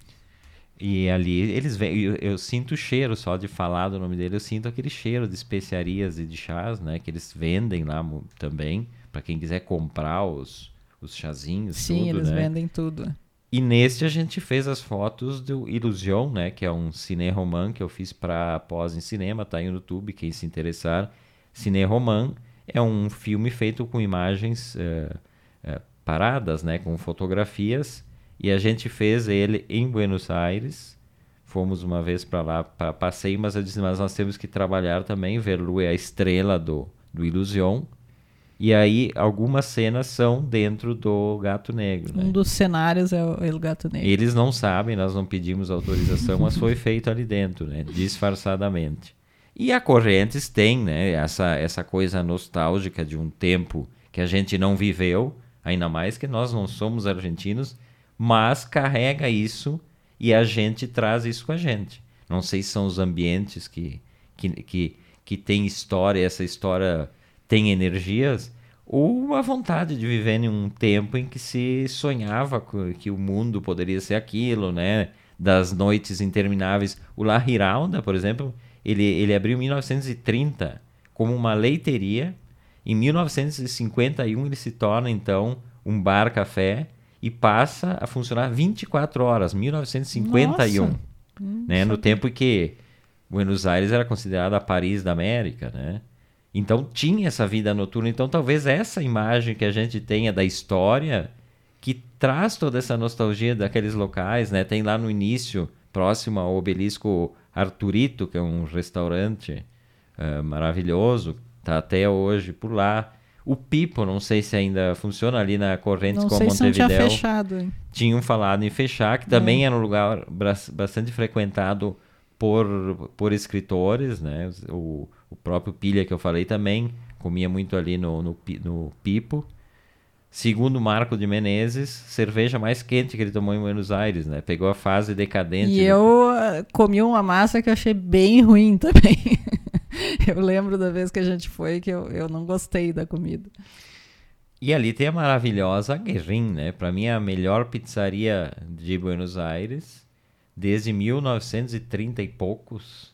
E ali eles vêm, eu, eu, sinto o cheiro só de falar do nome dele, eu sinto aquele cheiro de especiarias e de chás, né? Que eles vendem lá também, para quem quiser comprar os, os chazinhos, Sim, tudo, eles né? vendem tudo. E neste a gente fez as fotos do Illusion, né? Que é um cine roman que eu fiz para pós em cinema, tá aí no YouTube, quem se interessar. Cine roman é um filme feito com imagens eh, eh, paradas, né? Com fotografias. E a gente fez ele em Buenos Aires. Fomos uma vez para lá para passeio, mas eu disse, mas nós temos que trabalhar também. Verlu é a estrela do, do Illusion. E aí, algumas cenas são dentro do Gato Negro. Né? Um dos cenários é o El Gato Negro. Eles não sabem, nós não pedimos autorização, mas foi feito ali dentro, né? disfarçadamente. E a Correntes tem né? essa, essa coisa nostálgica de um tempo que a gente não viveu, ainda mais que nós não somos argentinos, mas carrega isso e a gente traz isso com a gente. Não sei se são os ambientes que, que, que, que tem história, essa história tem energias, ou a vontade de viver em um tempo em que se sonhava que o mundo poderia ser aquilo, né? Das noites intermináveis. O La Giralda, por exemplo, ele, ele abriu em 1930 como uma leiteria. Em 1951 ele se torna então um bar-café e passa a funcionar 24 horas, 1951. Nossa. Né? No tempo em que Buenos Aires era considerada a Paris da América, né? Então tinha essa vida noturna. Então talvez essa imagem que a gente tenha da história que traz toda essa nostalgia daqueles locais, né? Tem lá no início, próximo ao obelisco Arturito, que é um restaurante uh, maravilhoso, tá até hoje por lá. O Pipo, não sei se ainda funciona ali na Correntes não com sei Montevidéu. Se não tinha fechado, hein? Tinham falado em fechar, que também é. era um lugar bastante frequentado por, por escritores, né? O, o próprio Pilha que eu falei também comia muito ali no, no, no Pipo. Segundo Marco de Menezes, cerveja mais quente que ele tomou em Buenos Aires, né? Pegou a fase decadente. E do... eu uh, comi uma massa que eu achei bem ruim <laughs> também. eu lembro da vez que a gente foi que eu, eu não gostei da comida. E ali tem a maravilhosa Guerrin, né? Para mim, a melhor pizzaria de Buenos Aires desde 1930 e poucos.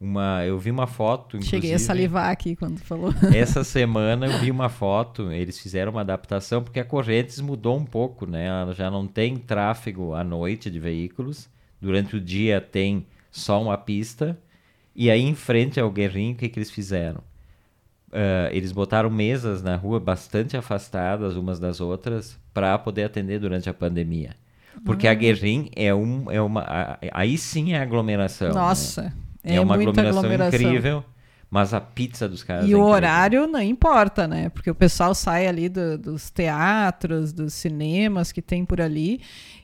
Uma, eu vi uma foto. Cheguei a salivar aqui quando falou. Essa semana eu vi uma foto. Eles fizeram uma adaptação porque a Correntes mudou um pouco, né? Ela já não tem tráfego à noite de veículos. Durante o dia tem só uma pista. E aí, em frente ao Guerrinho, o que, que eles fizeram? Uh, eles botaram mesas na rua bastante afastadas umas das outras para poder atender durante a pandemia. Porque a Guerrin é, um, é uma. Aí sim é aglomeração. Nossa. Né? É, é uma aglomeração, aglomeração, incrível. Mas a pizza dos caras. E é o horário não importa, né? Porque o pessoal sai ali do, dos teatros, dos cinemas que tem por ali.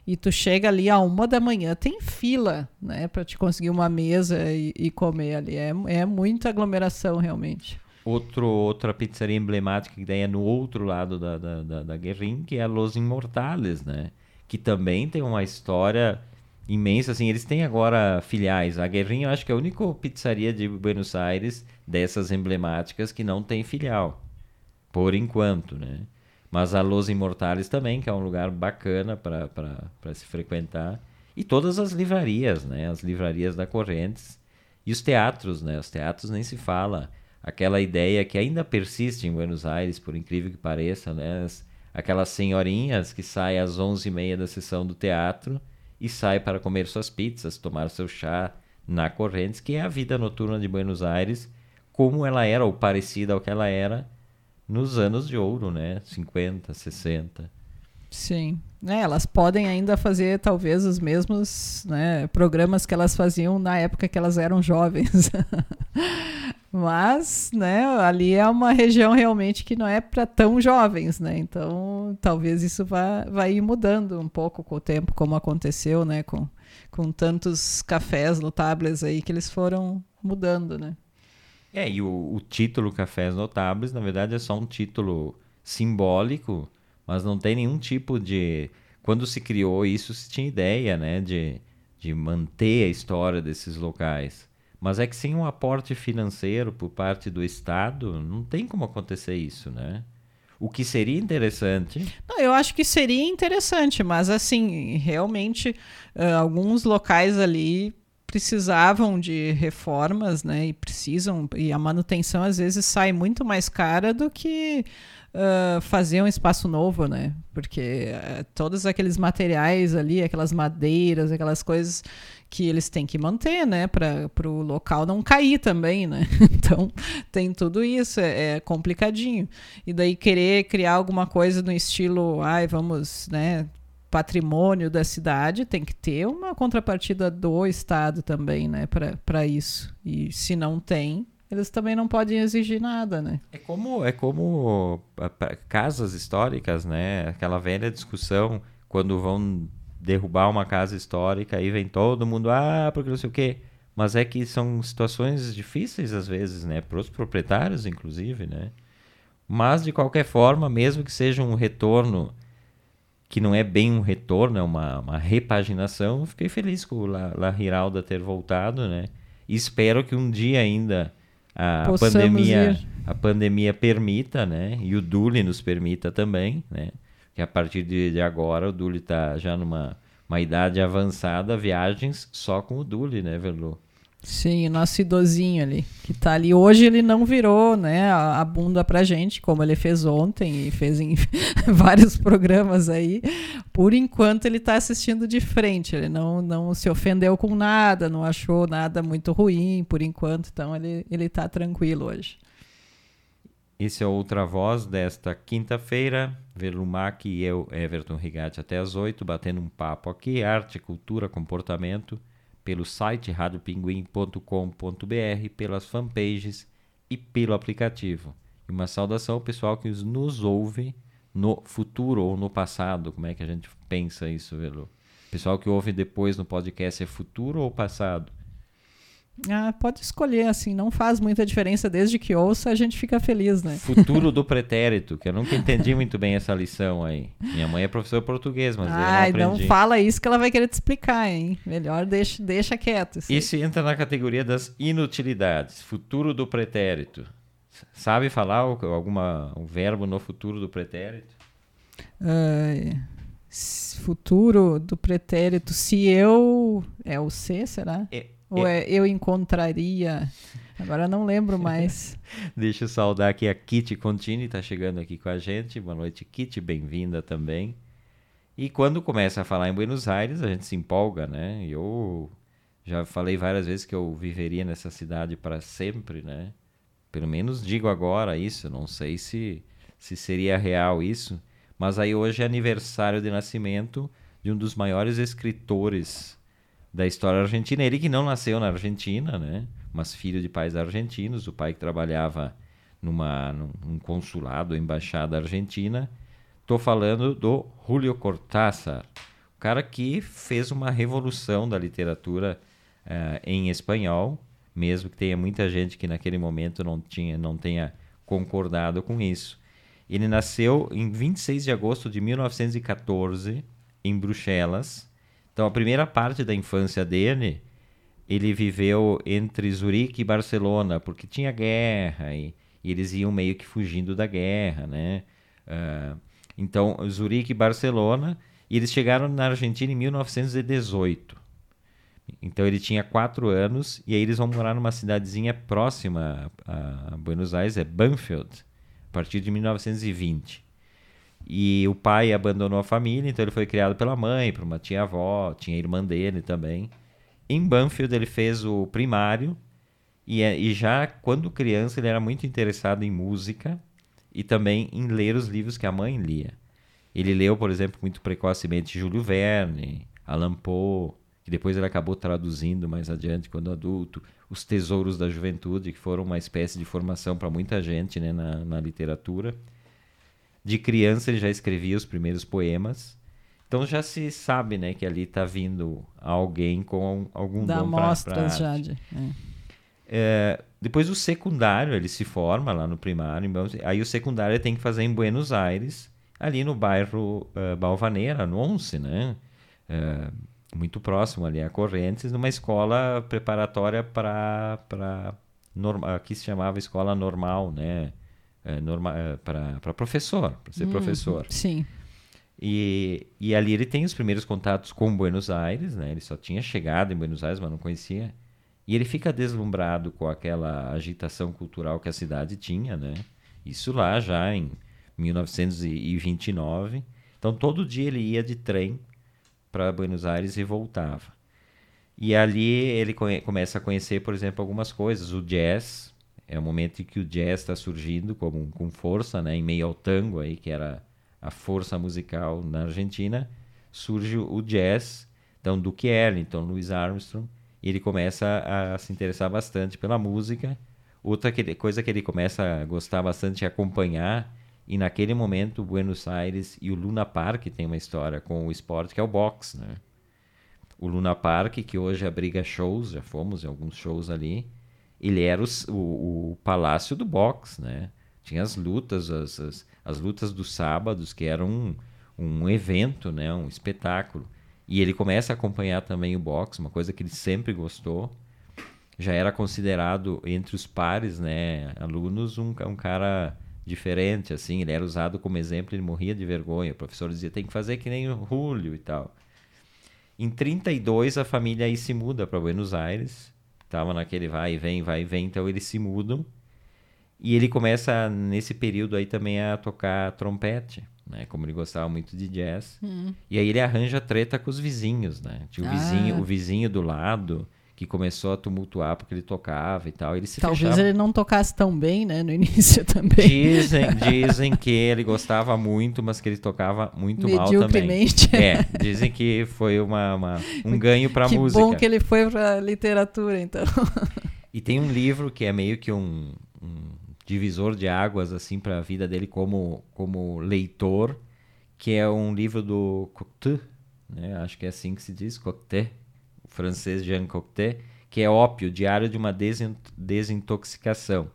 E tu chega ali a uma da manhã, tem fila, né? Pra te conseguir uma mesa e, e comer ali. É, é muita aglomeração, realmente. Outro, outra pizzaria emblemática que daí é no outro lado da, da, da, da Guerrin, que é a Los Imortales, né? Que também tem uma história imensa, assim, eles têm agora filiais. A Guerrinha, eu acho que é a única pizzaria de Buenos Aires dessas emblemáticas que não tem filial. Por enquanto, né? Mas a Los Imortales também, que é um lugar bacana para se frequentar. E todas as livrarias, né? As livrarias da Correntes. E os teatros, né? Os teatros nem se fala. Aquela ideia que ainda persiste em Buenos Aires, por incrível que pareça, né? As, aquelas senhorinhas que saem às 11h30 da sessão do teatro e sai para comer suas pizzas, tomar seu chá na Correntes, que é a vida noturna de Buenos Aires, como ela era, ou parecida ao que ela era nos anos de ouro, né? 50, 60. Sim. É, elas podem ainda fazer talvez os mesmos né, programas que elas faziam na época que elas eram jovens. <laughs> Mas, né, ali é uma região realmente que não é para tão jovens, né? Então, talvez isso vá, vá ir mudando um pouco com o tempo, como aconteceu, né, com, com tantos cafés notáveis aí que eles foram mudando, né? É, e o, o título Cafés Notáveis, na verdade, é só um título simbólico, mas não tem nenhum tipo de. Quando se criou isso, se tinha ideia, né, de, de manter a história desses locais. Mas é que sem um aporte financeiro por parte do Estado, não tem como acontecer isso, né? O que seria interessante. Não, eu acho que seria interessante, mas assim, realmente, uh, alguns locais ali precisavam de reformas, né? E precisam e a manutenção às vezes sai muito mais cara do que uh, fazer um espaço novo, né? Porque uh, todos aqueles materiais ali, aquelas madeiras, aquelas coisas que eles têm que manter, né? Para o local não cair também, né? <laughs> Então tem tudo isso, é, é, complicadinho. E daí querer criar alguma coisa no estilo, ai, vamos, né? patrimônio da cidade tem que ter uma contrapartida do Estado também, né, para isso. E se não tem, eles também não podem exigir nada, né? É como é como casas históricas, né? Aquela velha discussão quando vão derrubar uma casa histórica aí vem todo mundo ah porque não sei o quê. Mas é que são situações difíceis às vezes, né? Para os proprietários, inclusive, né? Mas de qualquer forma, mesmo que seja um retorno que não é bem um retorno, é uma, uma repaginação. Fiquei feliz com La, La Hiralda ter voltado, né? E espero que um dia ainda a Possamos pandemia ir. a pandemia permita, né? E o Duli nos permita também, né? Que a partir de, agora o Duli está já numa uma idade avançada, viagens só com o Duli, né, Verlu? Sim, o nosso idosinho ali, que tá ali. Hoje ele não virou, né, a, a bunda pra gente, como ele fez ontem e fez em <laughs> vários programas aí. Por enquanto ele tá assistindo de frente, ele não, não se ofendeu com nada, não achou nada muito ruim por enquanto, então ele, ele tá tranquilo hoje. Esse é outra voz desta quinta-feira. Verlumac e eu, Everton Rigatti, até às oito, batendo um papo aqui. Arte, cultura, comportamento pelo site radiopinguim.com.br, pelas fanpages e pelo aplicativo. E uma saudação ao pessoal que nos ouve no futuro ou no passado. Como é que a gente pensa isso, Velo? Pessoal que ouve depois no podcast é futuro ou passado? Ah, pode escolher, assim, não faz muita diferença desde que ouça, a gente fica feliz, né? Futuro do pretérito, que eu nunca entendi muito bem essa lição aí. Minha mãe é professora português, mas Ai, eu não aprendi. não fala isso que ela vai querer te explicar, hein? Melhor deixa, deixa quieto. Isso, isso entra na categoria das inutilidades. Futuro do pretérito. Sabe falar alguma um verbo no futuro do pretérito? Uh, futuro do pretérito. Se eu. É o C, será? É, ou é, eu encontraria. Agora não lembro mais. <laughs> Deixa eu saudar aqui a Kitty Contini, está chegando aqui com a gente. Boa noite, Kitty, bem-vinda também. E quando começa a falar em Buenos Aires, a gente se empolga, né? Eu já falei várias vezes que eu viveria nessa cidade para sempre, né? Pelo menos digo agora isso, não sei se, se seria real isso. Mas aí hoje é aniversário de nascimento de um dos maiores escritores da história argentina. Ele que não nasceu na Argentina, né? Mas filho de pais argentinos, o pai que trabalhava numa num consulado, embaixada argentina. Estou falando do Julio Cortázar, o cara que fez uma revolução da literatura uh, em espanhol, mesmo que tenha muita gente que naquele momento não tinha, não tenha concordado com isso. Ele nasceu em 26 de agosto de 1914 em Bruxelas então, a primeira parte da infância dele, ele viveu entre Zurique e Barcelona, porque tinha guerra e, e eles iam meio que fugindo da guerra, né? Uh, então, Zurique e Barcelona, e eles chegaram na Argentina em 1918. Então, ele tinha quatro anos, e aí eles vão morar numa cidadezinha próxima a Buenos Aires, é Banfield, a partir de 1920. E o pai abandonou a família, então ele foi criado pela mãe, por uma tia-avó, tinha irmã dele também. Em Banfield ele fez o primário e, é, e já quando criança ele era muito interessado em música e também em ler os livros que a mãe lia. Ele leu, por exemplo, muito precocemente Júlio Verne, Allan Poe, que depois ele acabou traduzindo mais adiante quando adulto, Os Tesouros da Juventude, que foram uma espécie de formação para muita gente né, na, na literatura. De criança ele já escrevia os primeiros poemas. Então já se sabe, né, que ali está vindo alguém com algum Dá dom para já de, é. É, depois o secundário ele se forma lá no primário, aí o secundário tem que fazer em Buenos Aires, ali no bairro uh, Balvaneira, no Once, né? Uh, muito próximo ali a Correntes, numa escola preparatória para para que se chamava escola normal, né? É, norma, é, para professor, para ser uhum, professor. Sim. E, e ali ele tem os primeiros contatos com Buenos Aires, né? Ele só tinha chegado em Buenos Aires, mas não conhecia. E ele fica deslumbrado com aquela agitação cultural que a cidade tinha, né? Isso lá já em 1929. Então todo dia ele ia de trem para Buenos Aires e voltava. E ali ele começa a conhecer, por exemplo, algumas coisas. O jazz é o momento em que o jazz está surgindo como, com força, né? Em meio ao tango aí, que era a força musical na Argentina, surge o jazz. Então, Duke Ellington, Louis Armstrong, e ele começa a se interessar bastante pela música. Outra que, coisa que ele começa a gostar bastante é acompanhar, e naquele momento, Buenos Aires e o Luna Park tem uma história com o esporte, que é o boxe, né? O Luna Park, que hoje abriga shows, já fomos em alguns shows ali, ele era o, o, o palácio do boxe, né? Tinha as lutas, as, as, as, lutas dos sábados, que eram um, um evento, né? Um espetáculo. E ele começa a acompanhar também o boxe, uma coisa que ele sempre gostou. Já era considerado entre os pares, né, alunos, um, um cara diferente, assim. Ele era usado como exemplo, ele morria de vergonha. O professor dizia, tem que fazer que nem o Julio e tal. Em 32, a família aí se muda para Buenos Aires. Tava naquele vai e vem, vai e vem, então eles se mudam. E ele começa, nesse período aí, também a tocar trompete, né? Como ele gostava muito de jazz. Hum. E aí ele arranja treta com os vizinhos, né? Tinha o ah. vizinho, o vizinho do lado que começou a tumultuar porque ele tocava e tal. Ele se Talvez fechava. ele não tocasse tão bem, né, no <laughs> início também. Dizem, dizem que ele gostava muito, mas que ele tocava muito mal também. É, dizem que foi uma, uma um ganho para a música. Que bom que ele foi para literatura, então. <laughs> E tem um livro que é meio que um, um divisor de águas assim para a vida dele como como leitor, que é um livro do Cocteau, né? Acho que é assim que se diz, Cocteau francês Jean Cocteau, que é Ópio, Diário de uma Desintoxicação.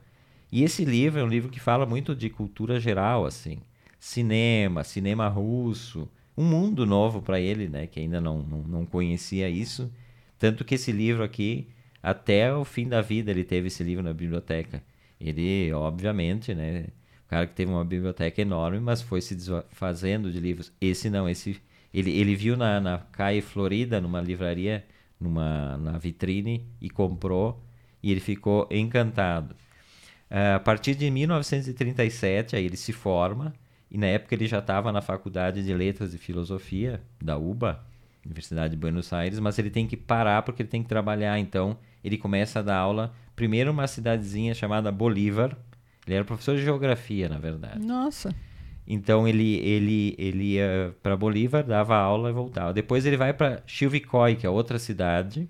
E esse livro é um livro que fala muito de cultura geral, assim, cinema, cinema russo, um mundo novo para ele, né, que ainda não, não, não conhecia isso. Tanto que esse livro aqui, até o fim da vida, ele teve esse livro na biblioteca. Ele, obviamente, né, o cara que teve uma biblioteca enorme, mas foi se desfazendo de livros. Esse não, esse ele, ele viu na, na Caia Florida, numa livraria, numa na vitrine e comprou e ele ficou encantado. Uh, a partir de 1937, aí ele se forma e na época ele já estava na Faculdade de Letras e Filosofia da UBA, Universidade de Buenos Aires, mas ele tem que parar porque ele tem que trabalhar. Então ele começa a dar aula primeiro numa cidadezinha chamada Bolívar. Ele era professor de geografia, na verdade. Nossa. Então ele, ele, ele ia para Bolívar, dava aula e voltava. Depois ele vai para Chilvicói, que é outra cidade,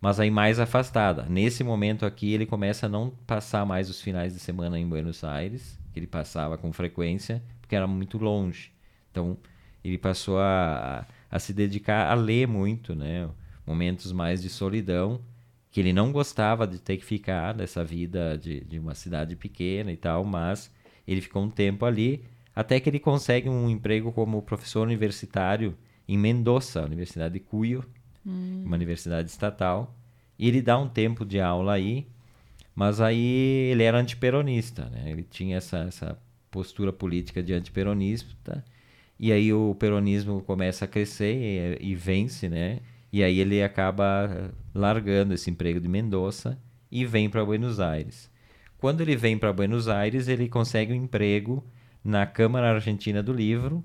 mas aí mais afastada. Nesse momento aqui ele começa a não passar mais os finais de semana em Buenos Aires, que ele passava com frequência, porque era muito longe. Então ele passou a, a se dedicar a ler muito, né? Momentos mais de solidão, que ele não gostava de ter que ficar nessa vida de, de uma cidade pequena e tal, mas ele ficou um tempo ali até que ele consegue um emprego como professor universitário em Mendoza, Universidade de Cuyo, hum. uma universidade estatal. E ele dá um tempo de aula aí, mas aí ele era antiperonista, né? Ele tinha essa, essa postura política de antiperonista. E aí o peronismo começa a crescer e, e vence, né? E aí ele acaba largando esse emprego de Mendoza e vem para Buenos Aires. Quando ele vem para Buenos Aires, ele consegue um emprego na Câmara Argentina do Livro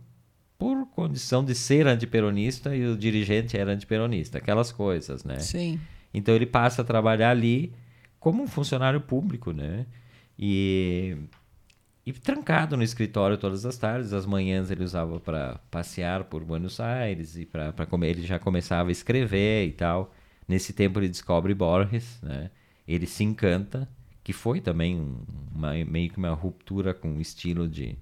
por condição de ser antiperonista e o dirigente era antiperonista, aquelas coisas, né? Sim. Então ele passa a trabalhar ali como um funcionário público, né? E, e trancado no escritório todas as tardes, as manhãs ele usava para passear por Buenos Aires e para comer. Ele já começava a escrever e tal. Nesse tempo ele descobre Borges, né? Ele se encanta, que foi também uma, meio que uma ruptura com o estilo de,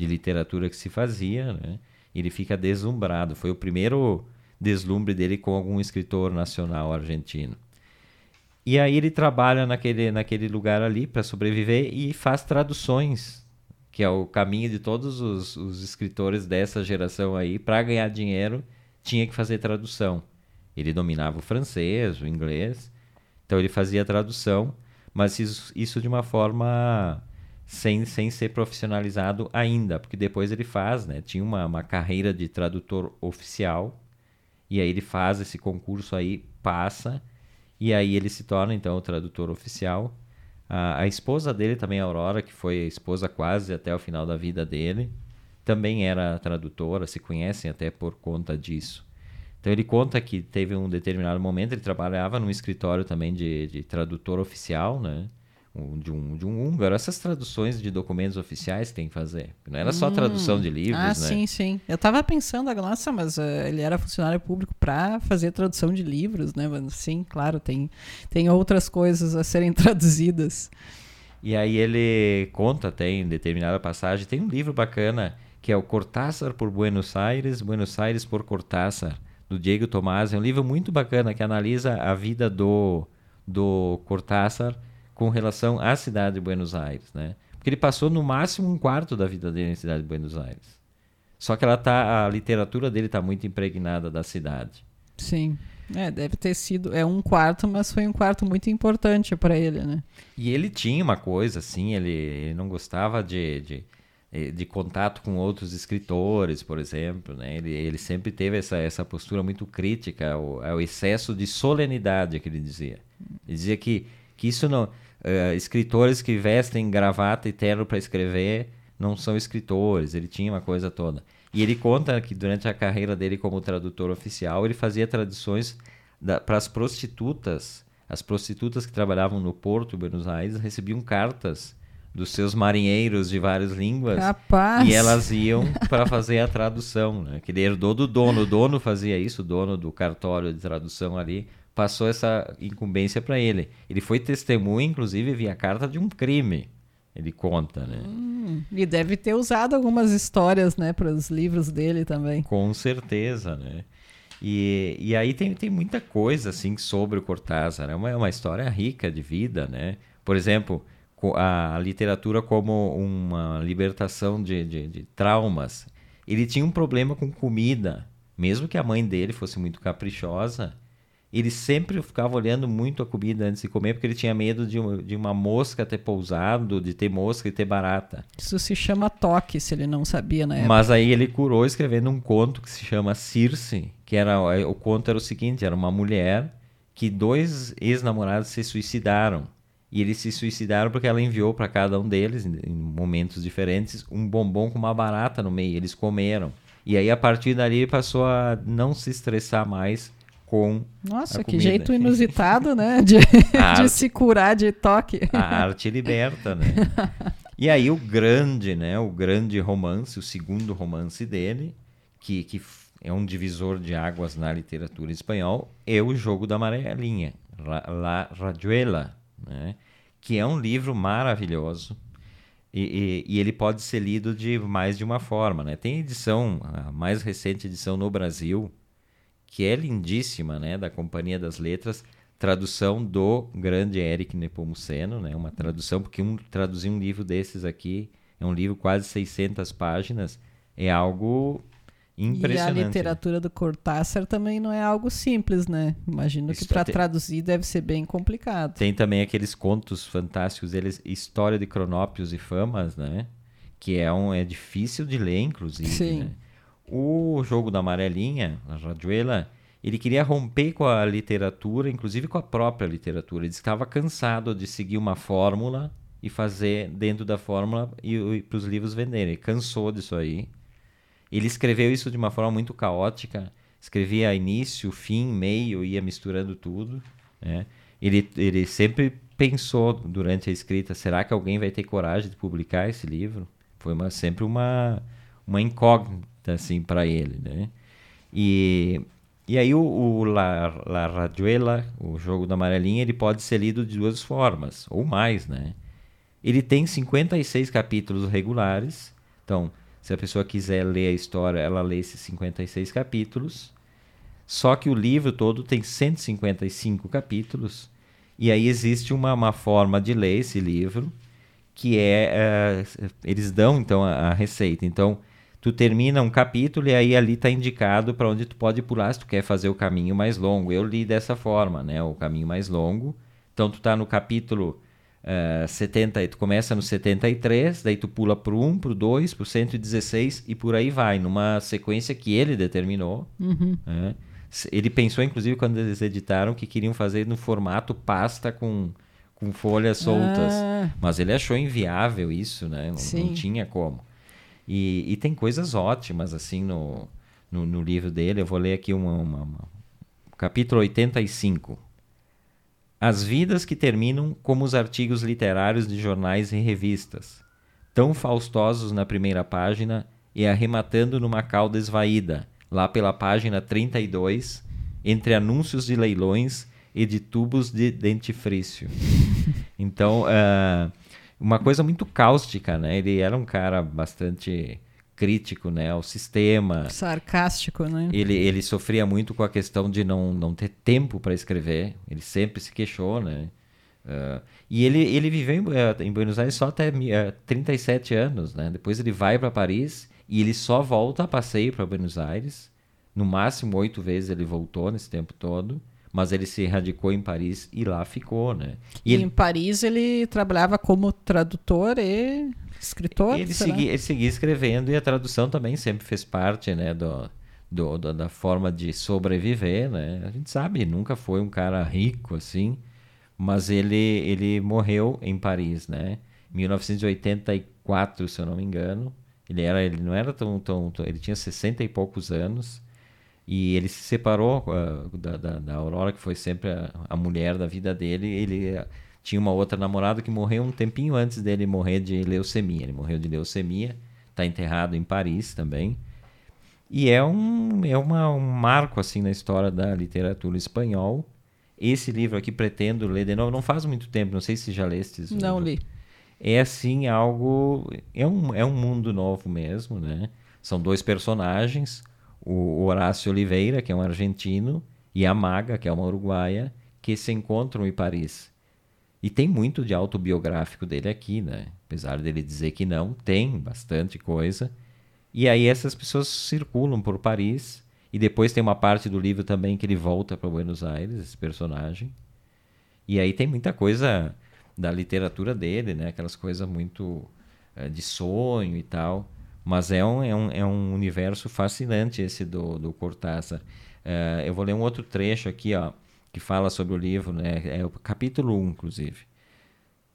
de literatura que se fazia, né? Ele fica deslumbrado. Foi o primeiro deslumbre dele com algum escritor nacional argentino. E aí ele trabalha naquele, naquele lugar ali para sobreviver e faz traduções, que é o caminho de todos os, os escritores dessa geração aí. Para ganhar dinheiro, tinha que fazer tradução. Ele dominava o francês, o inglês, então ele fazia tradução, mas isso, isso de uma forma sem, sem ser profissionalizado ainda, porque depois ele faz, né? Tinha uma, uma carreira de tradutor oficial, e aí ele faz esse concurso aí, passa, e aí ele se torna então o tradutor oficial. A, a esposa dele também, Aurora, que foi a esposa quase até o final da vida dele, também era tradutora, se conhecem até por conta disso. Então ele conta que teve um determinado momento, ele trabalhava num escritório também de, de tradutor oficial, né? De um, de um húngaro, essas traduções de documentos oficiais tem que fazer. Não era só hum, tradução de livros, ah, né? sim, sim. Eu estava pensando, nossa, mas uh, ele era funcionário público para fazer tradução de livros, né? Mas, sim, claro, tem, tem outras coisas a serem <laughs> traduzidas. E aí ele conta, tem determinada passagem, tem um livro bacana que é o Cortázar por Buenos Aires, Buenos Aires por Cortázar, do Diego Tomás. É um livro muito bacana que analisa a vida do, do Cortázar com relação à cidade de Buenos Aires, né? Porque ele passou no máximo um quarto da vida dele na cidade de Buenos Aires. Só que ela tá, a literatura dele está muito impregnada da cidade. Sim. É, deve ter sido. É um quarto, mas foi um quarto muito importante para ele, né? E ele tinha uma coisa, assim, ele, ele não gostava de, de, de, contato com outros escritores, por exemplo, né? Ele, ele sempre teve essa, essa postura muito crítica ao, ao excesso de solenidade que ele dizia. Ele dizia que, que isso não uh, escritores que vestem gravata e terno para escrever não são escritores. Ele tinha uma coisa toda. E ele conta que durante a carreira dele como tradutor oficial, ele fazia traduções para as prostitutas. As prostitutas que trabalhavam no porto de Buenos Aires recebiam cartas dos seus marinheiros de várias línguas e elas iam para fazer a tradução, né? Que ele herdou do dono, o dono fazia isso, o dono do cartório de tradução ali passou essa incumbência para ele. Ele foi testemunha, inclusive, via carta de um crime. Ele conta, né? Hum, e deve ter usado algumas histórias, né, para os livros dele também. Com certeza, né? E, e aí tem, tem muita coisa, assim, sobre o Cortázar. É uma, é uma história rica de vida, né? Por exemplo, a literatura como uma libertação de, de, de traumas. Ele tinha um problema com comida. Mesmo que a mãe dele fosse muito caprichosa, ele sempre ficava olhando muito a comida antes de comer, porque ele tinha medo de uma, de uma mosca ter pousado, de ter mosca e ter barata. Isso se chama toque, se ele não sabia na época. Mas aí ele curou escrevendo um conto que se chama Circe, que era o conto era o seguinte, era uma mulher que dois ex-namorados se suicidaram. E eles se suicidaram porque ela enviou para cada um deles, em momentos diferentes, um bombom com uma barata no meio. Eles comeram. E aí, a partir dali, passou a não se estressar mais com Nossa, que jeito inusitado, né? <laughs> De, de se curar de toque. A arte liberta, né? E aí o grande, né? O grande romance, o segundo romance dele, que, que é um divisor de águas na literatura espanhol, é o Jogo da Amarelinha, La Rayuela, né? Que é um livro maravilhoso. E, e, e, ele pode ser lido de mais de uma forma, né? Tem edição, a mais recente edição no Brasil, que é lindíssima, né, da Companhia das Letras, tradução do grande Eric Nepomuceno, né, uma tradução, porque um, traduzir um livro desses aqui, é um livro quase 600 páginas, é algo impressionante. E a literatura do Cortázar também não é algo simples, né? Imagino que para traduzir deve ser bem complicado. Tem também aqueles contos fantásticos deles, História de Cronópios e Famas, né? Que é, um, é difícil de ler, inclusive, Sim. Né? O jogo da amarelinha, a Raduela, ele queria romper com a literatura, inclusive com a própria literatura. Ele estava cansado de seguir uma fórmula e fazer dentro da fórmula e, e para os livros venderem. Ele cansou disso aí. Ele escreveu isso de uma forma muito caótica. Escrevia início, fim, meio, ia misturando tudo. Né? Ele, ele sempre pensou durante a escrita: será que alguém vai ter coragem de publicar esse livro? Foi uma, sempre uma, uma incógnita assim para ele, né? E e aí o, o La, La Raduela, o jogo da amarelinha, ele pode ser lido de duas formas, ou mais, né? Ele tem 56 capítulos regulares, então se a pessoa quiser ler a história, ela lê esses 56 capítulos. Só que o livro todo tem 155 capítulos, e aí existe uma, uma forma de ler esse livro, que é, uh, eles dão então a, a receita. Então, tu termina um capítulo e aí ali está indicado para onde tu pode pular se tu quer fazer o caminho mais longo. Eu li dessa forma, né? O caminho mais longo. Então tu está no capítulo Uh, 70, tu começa no 73, daí tu pula pro 1, pro 2, pro 116 e por aí vai, numa sequência que ele determinou. Uhum. né? Ele pensou, inclusive, quando eles editaram, que queriam fazer no formato pasta com, com folhas soltas. Ah, Mas ele achou inviável isso, né? Não, não tinha como. E, e tem coisas ótimas, assim, no, no, no livro dele. Eu vou ler aqui uma, uma- uma- capítulo 85. As vidas que terminam como os artigos literários de jornais e revistas, tão faustosos na primeira página e arrematando numa cauda esvaída, lá pela página 32, entre anúncios de leilões e de tubos de dentifrício. <laughs> Então, ah, uma coisa muito cáustica, né? Ele era um cara bastante crítico, né, ao sistema. sarcástico, né? Ele, ele sofria muito com a questão de não, não ter tempo para escrever. Ele sempre se queixou, né? Ah, e ele, ele viveu em, eh, em Buenos Aires só até mi- eh, 37 anos, né? Depois ele vai para Paris e ele só volta a passeio para Buenos Aires. No máximo oito vezes ele voltou nesse tempo todo. Mas ele se radicou em Paris e lá ficou, né? E E ele, em Paris ele trabalhava como tradutor e escritor. ele, seguia, ele seguia escrevendo e a tradução também sempre fez parte, né, do, do- do- da forma de sobreviver, né? A gente sabe, nunca foi um cara rico assim, mas ele ele morreu em Paris, né? Em 1984, se eu não me engano. Ele era ele não era tão, tão, tão- ele tinha 60 e poucos anos. E ele se separou ah, da, da, da Aurora, que foi sempre a, a mulher da vida dele. Ele ah, tinha uma outra namorada que morreu um tempinho antes dele morrer de leucemia. Ele morreu de leucemia, está enterrado em Paris também. E é um, é uma, um marco assim na história da literatura espanhol. Esse livro aqui pretendo ler de novo. Não faz muito tempo, não sei se já lestes. o Não livro li. é assim algo é um, é um mundo novo mesmo né são dois personagens o Horácio Oliveira que é um argentino e a Maga que é uma uruguaia que se encontram em Paris e tem muito de autobiográfico dele aqui né apesar dele dizer que não tem bastante coisa e aí essas pessoas circulam por Paris e depois tem uma parte do livro também que ele volta para Buenos Aires esse personagem e aí tem muita coisa da literatura dele, né? Aquelas coisas muito eh, de sonho e tal. Mas é um, é um, é um universo fascinante esse do, do Cortázar. Eh, eu vou ler um outro trecho aqui, ó, que fala sobre o livro, né? É o capítulo 1, inclusive.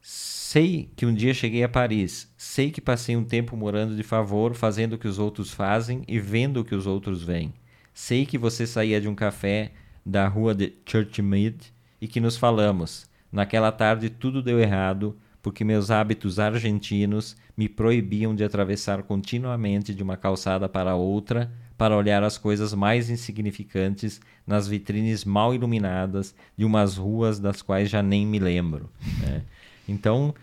Sei que um dia cheguei a Paris. Sei que passei um tempo morando de favor, fazendo o que os outros fazem e vendo o que os outros veem. Sei que você saía de um café da rua de Churchmead e que nos falamos. Naquela tarde tudo deu errado porque meus hábitos argentinos me proibiam de atravessar continuamente de uma calçada para outra para olhar as coisas mais insignificantes nas vitrines mal iluminadas de umas ruas das quais já nem me lembro. né? Então,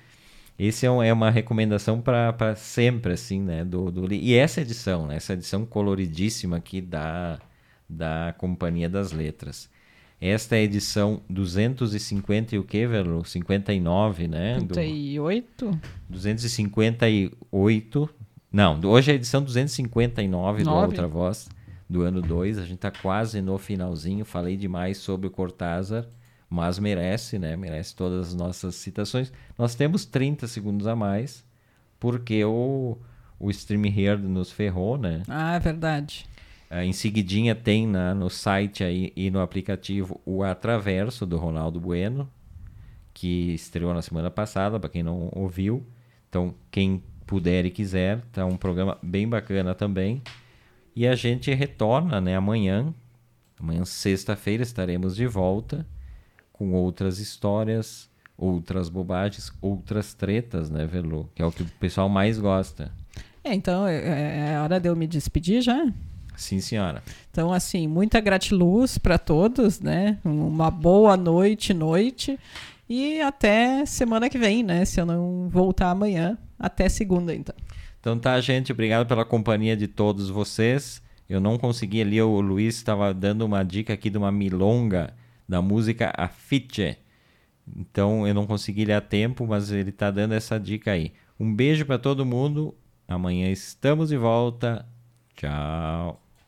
esse é, é uma recomendação para sempre, assim, né? Do, do, e essa edição, né? essa edição coloridíssima aqui da, da Companhia das Letras. Esta é a edição 250 e o que, Velo? 59, né? Do- 38? 258. Não, do- hoje é a edição 259 do Nove. Outra Voz, do ano 2. A gente tá quase no finalzinho. Falei demais sobre o Cortázar, mas merece, né? Merece todas as nossas citações. Nós temos 30 segundos a mais, porque o, o Stream Here nos ferrou, né? Ah, é verdade. Ah, em seguidinha tem na, no site aí e no aplicativo o Atraverso do Ronaldo Bueno, que estreou na semana passada, para quem não ouviu. Então, quem puder e quiser, tá um programa bem bacana também. E a gente retorna, né, amanhã. Amanhã, sexta-feira, estaremos de volta com outras histórias, outras bobagens, outras tretas, né, Velu? Que é o que o pessoal mais gosta. É, então é, é hora de eu me despedir já? Sim, senhora. Então, assim, muita gratiluz para todos, né? Uma boa noite, noite. E até semana que vem, né? Se eu não voltar amanhã. Até segunda, então. Então tá, gente, obrigado pela companhia de todos vocês. Eu não consegui ali, o Luiz estava dando uma dica aqui de uma milonga da música Afiche. Então eu não consegui ler a tempo, mas ele está dando essa dica aí. Um beijo para todo mundo. Amanhã estamos de volta. Ciao.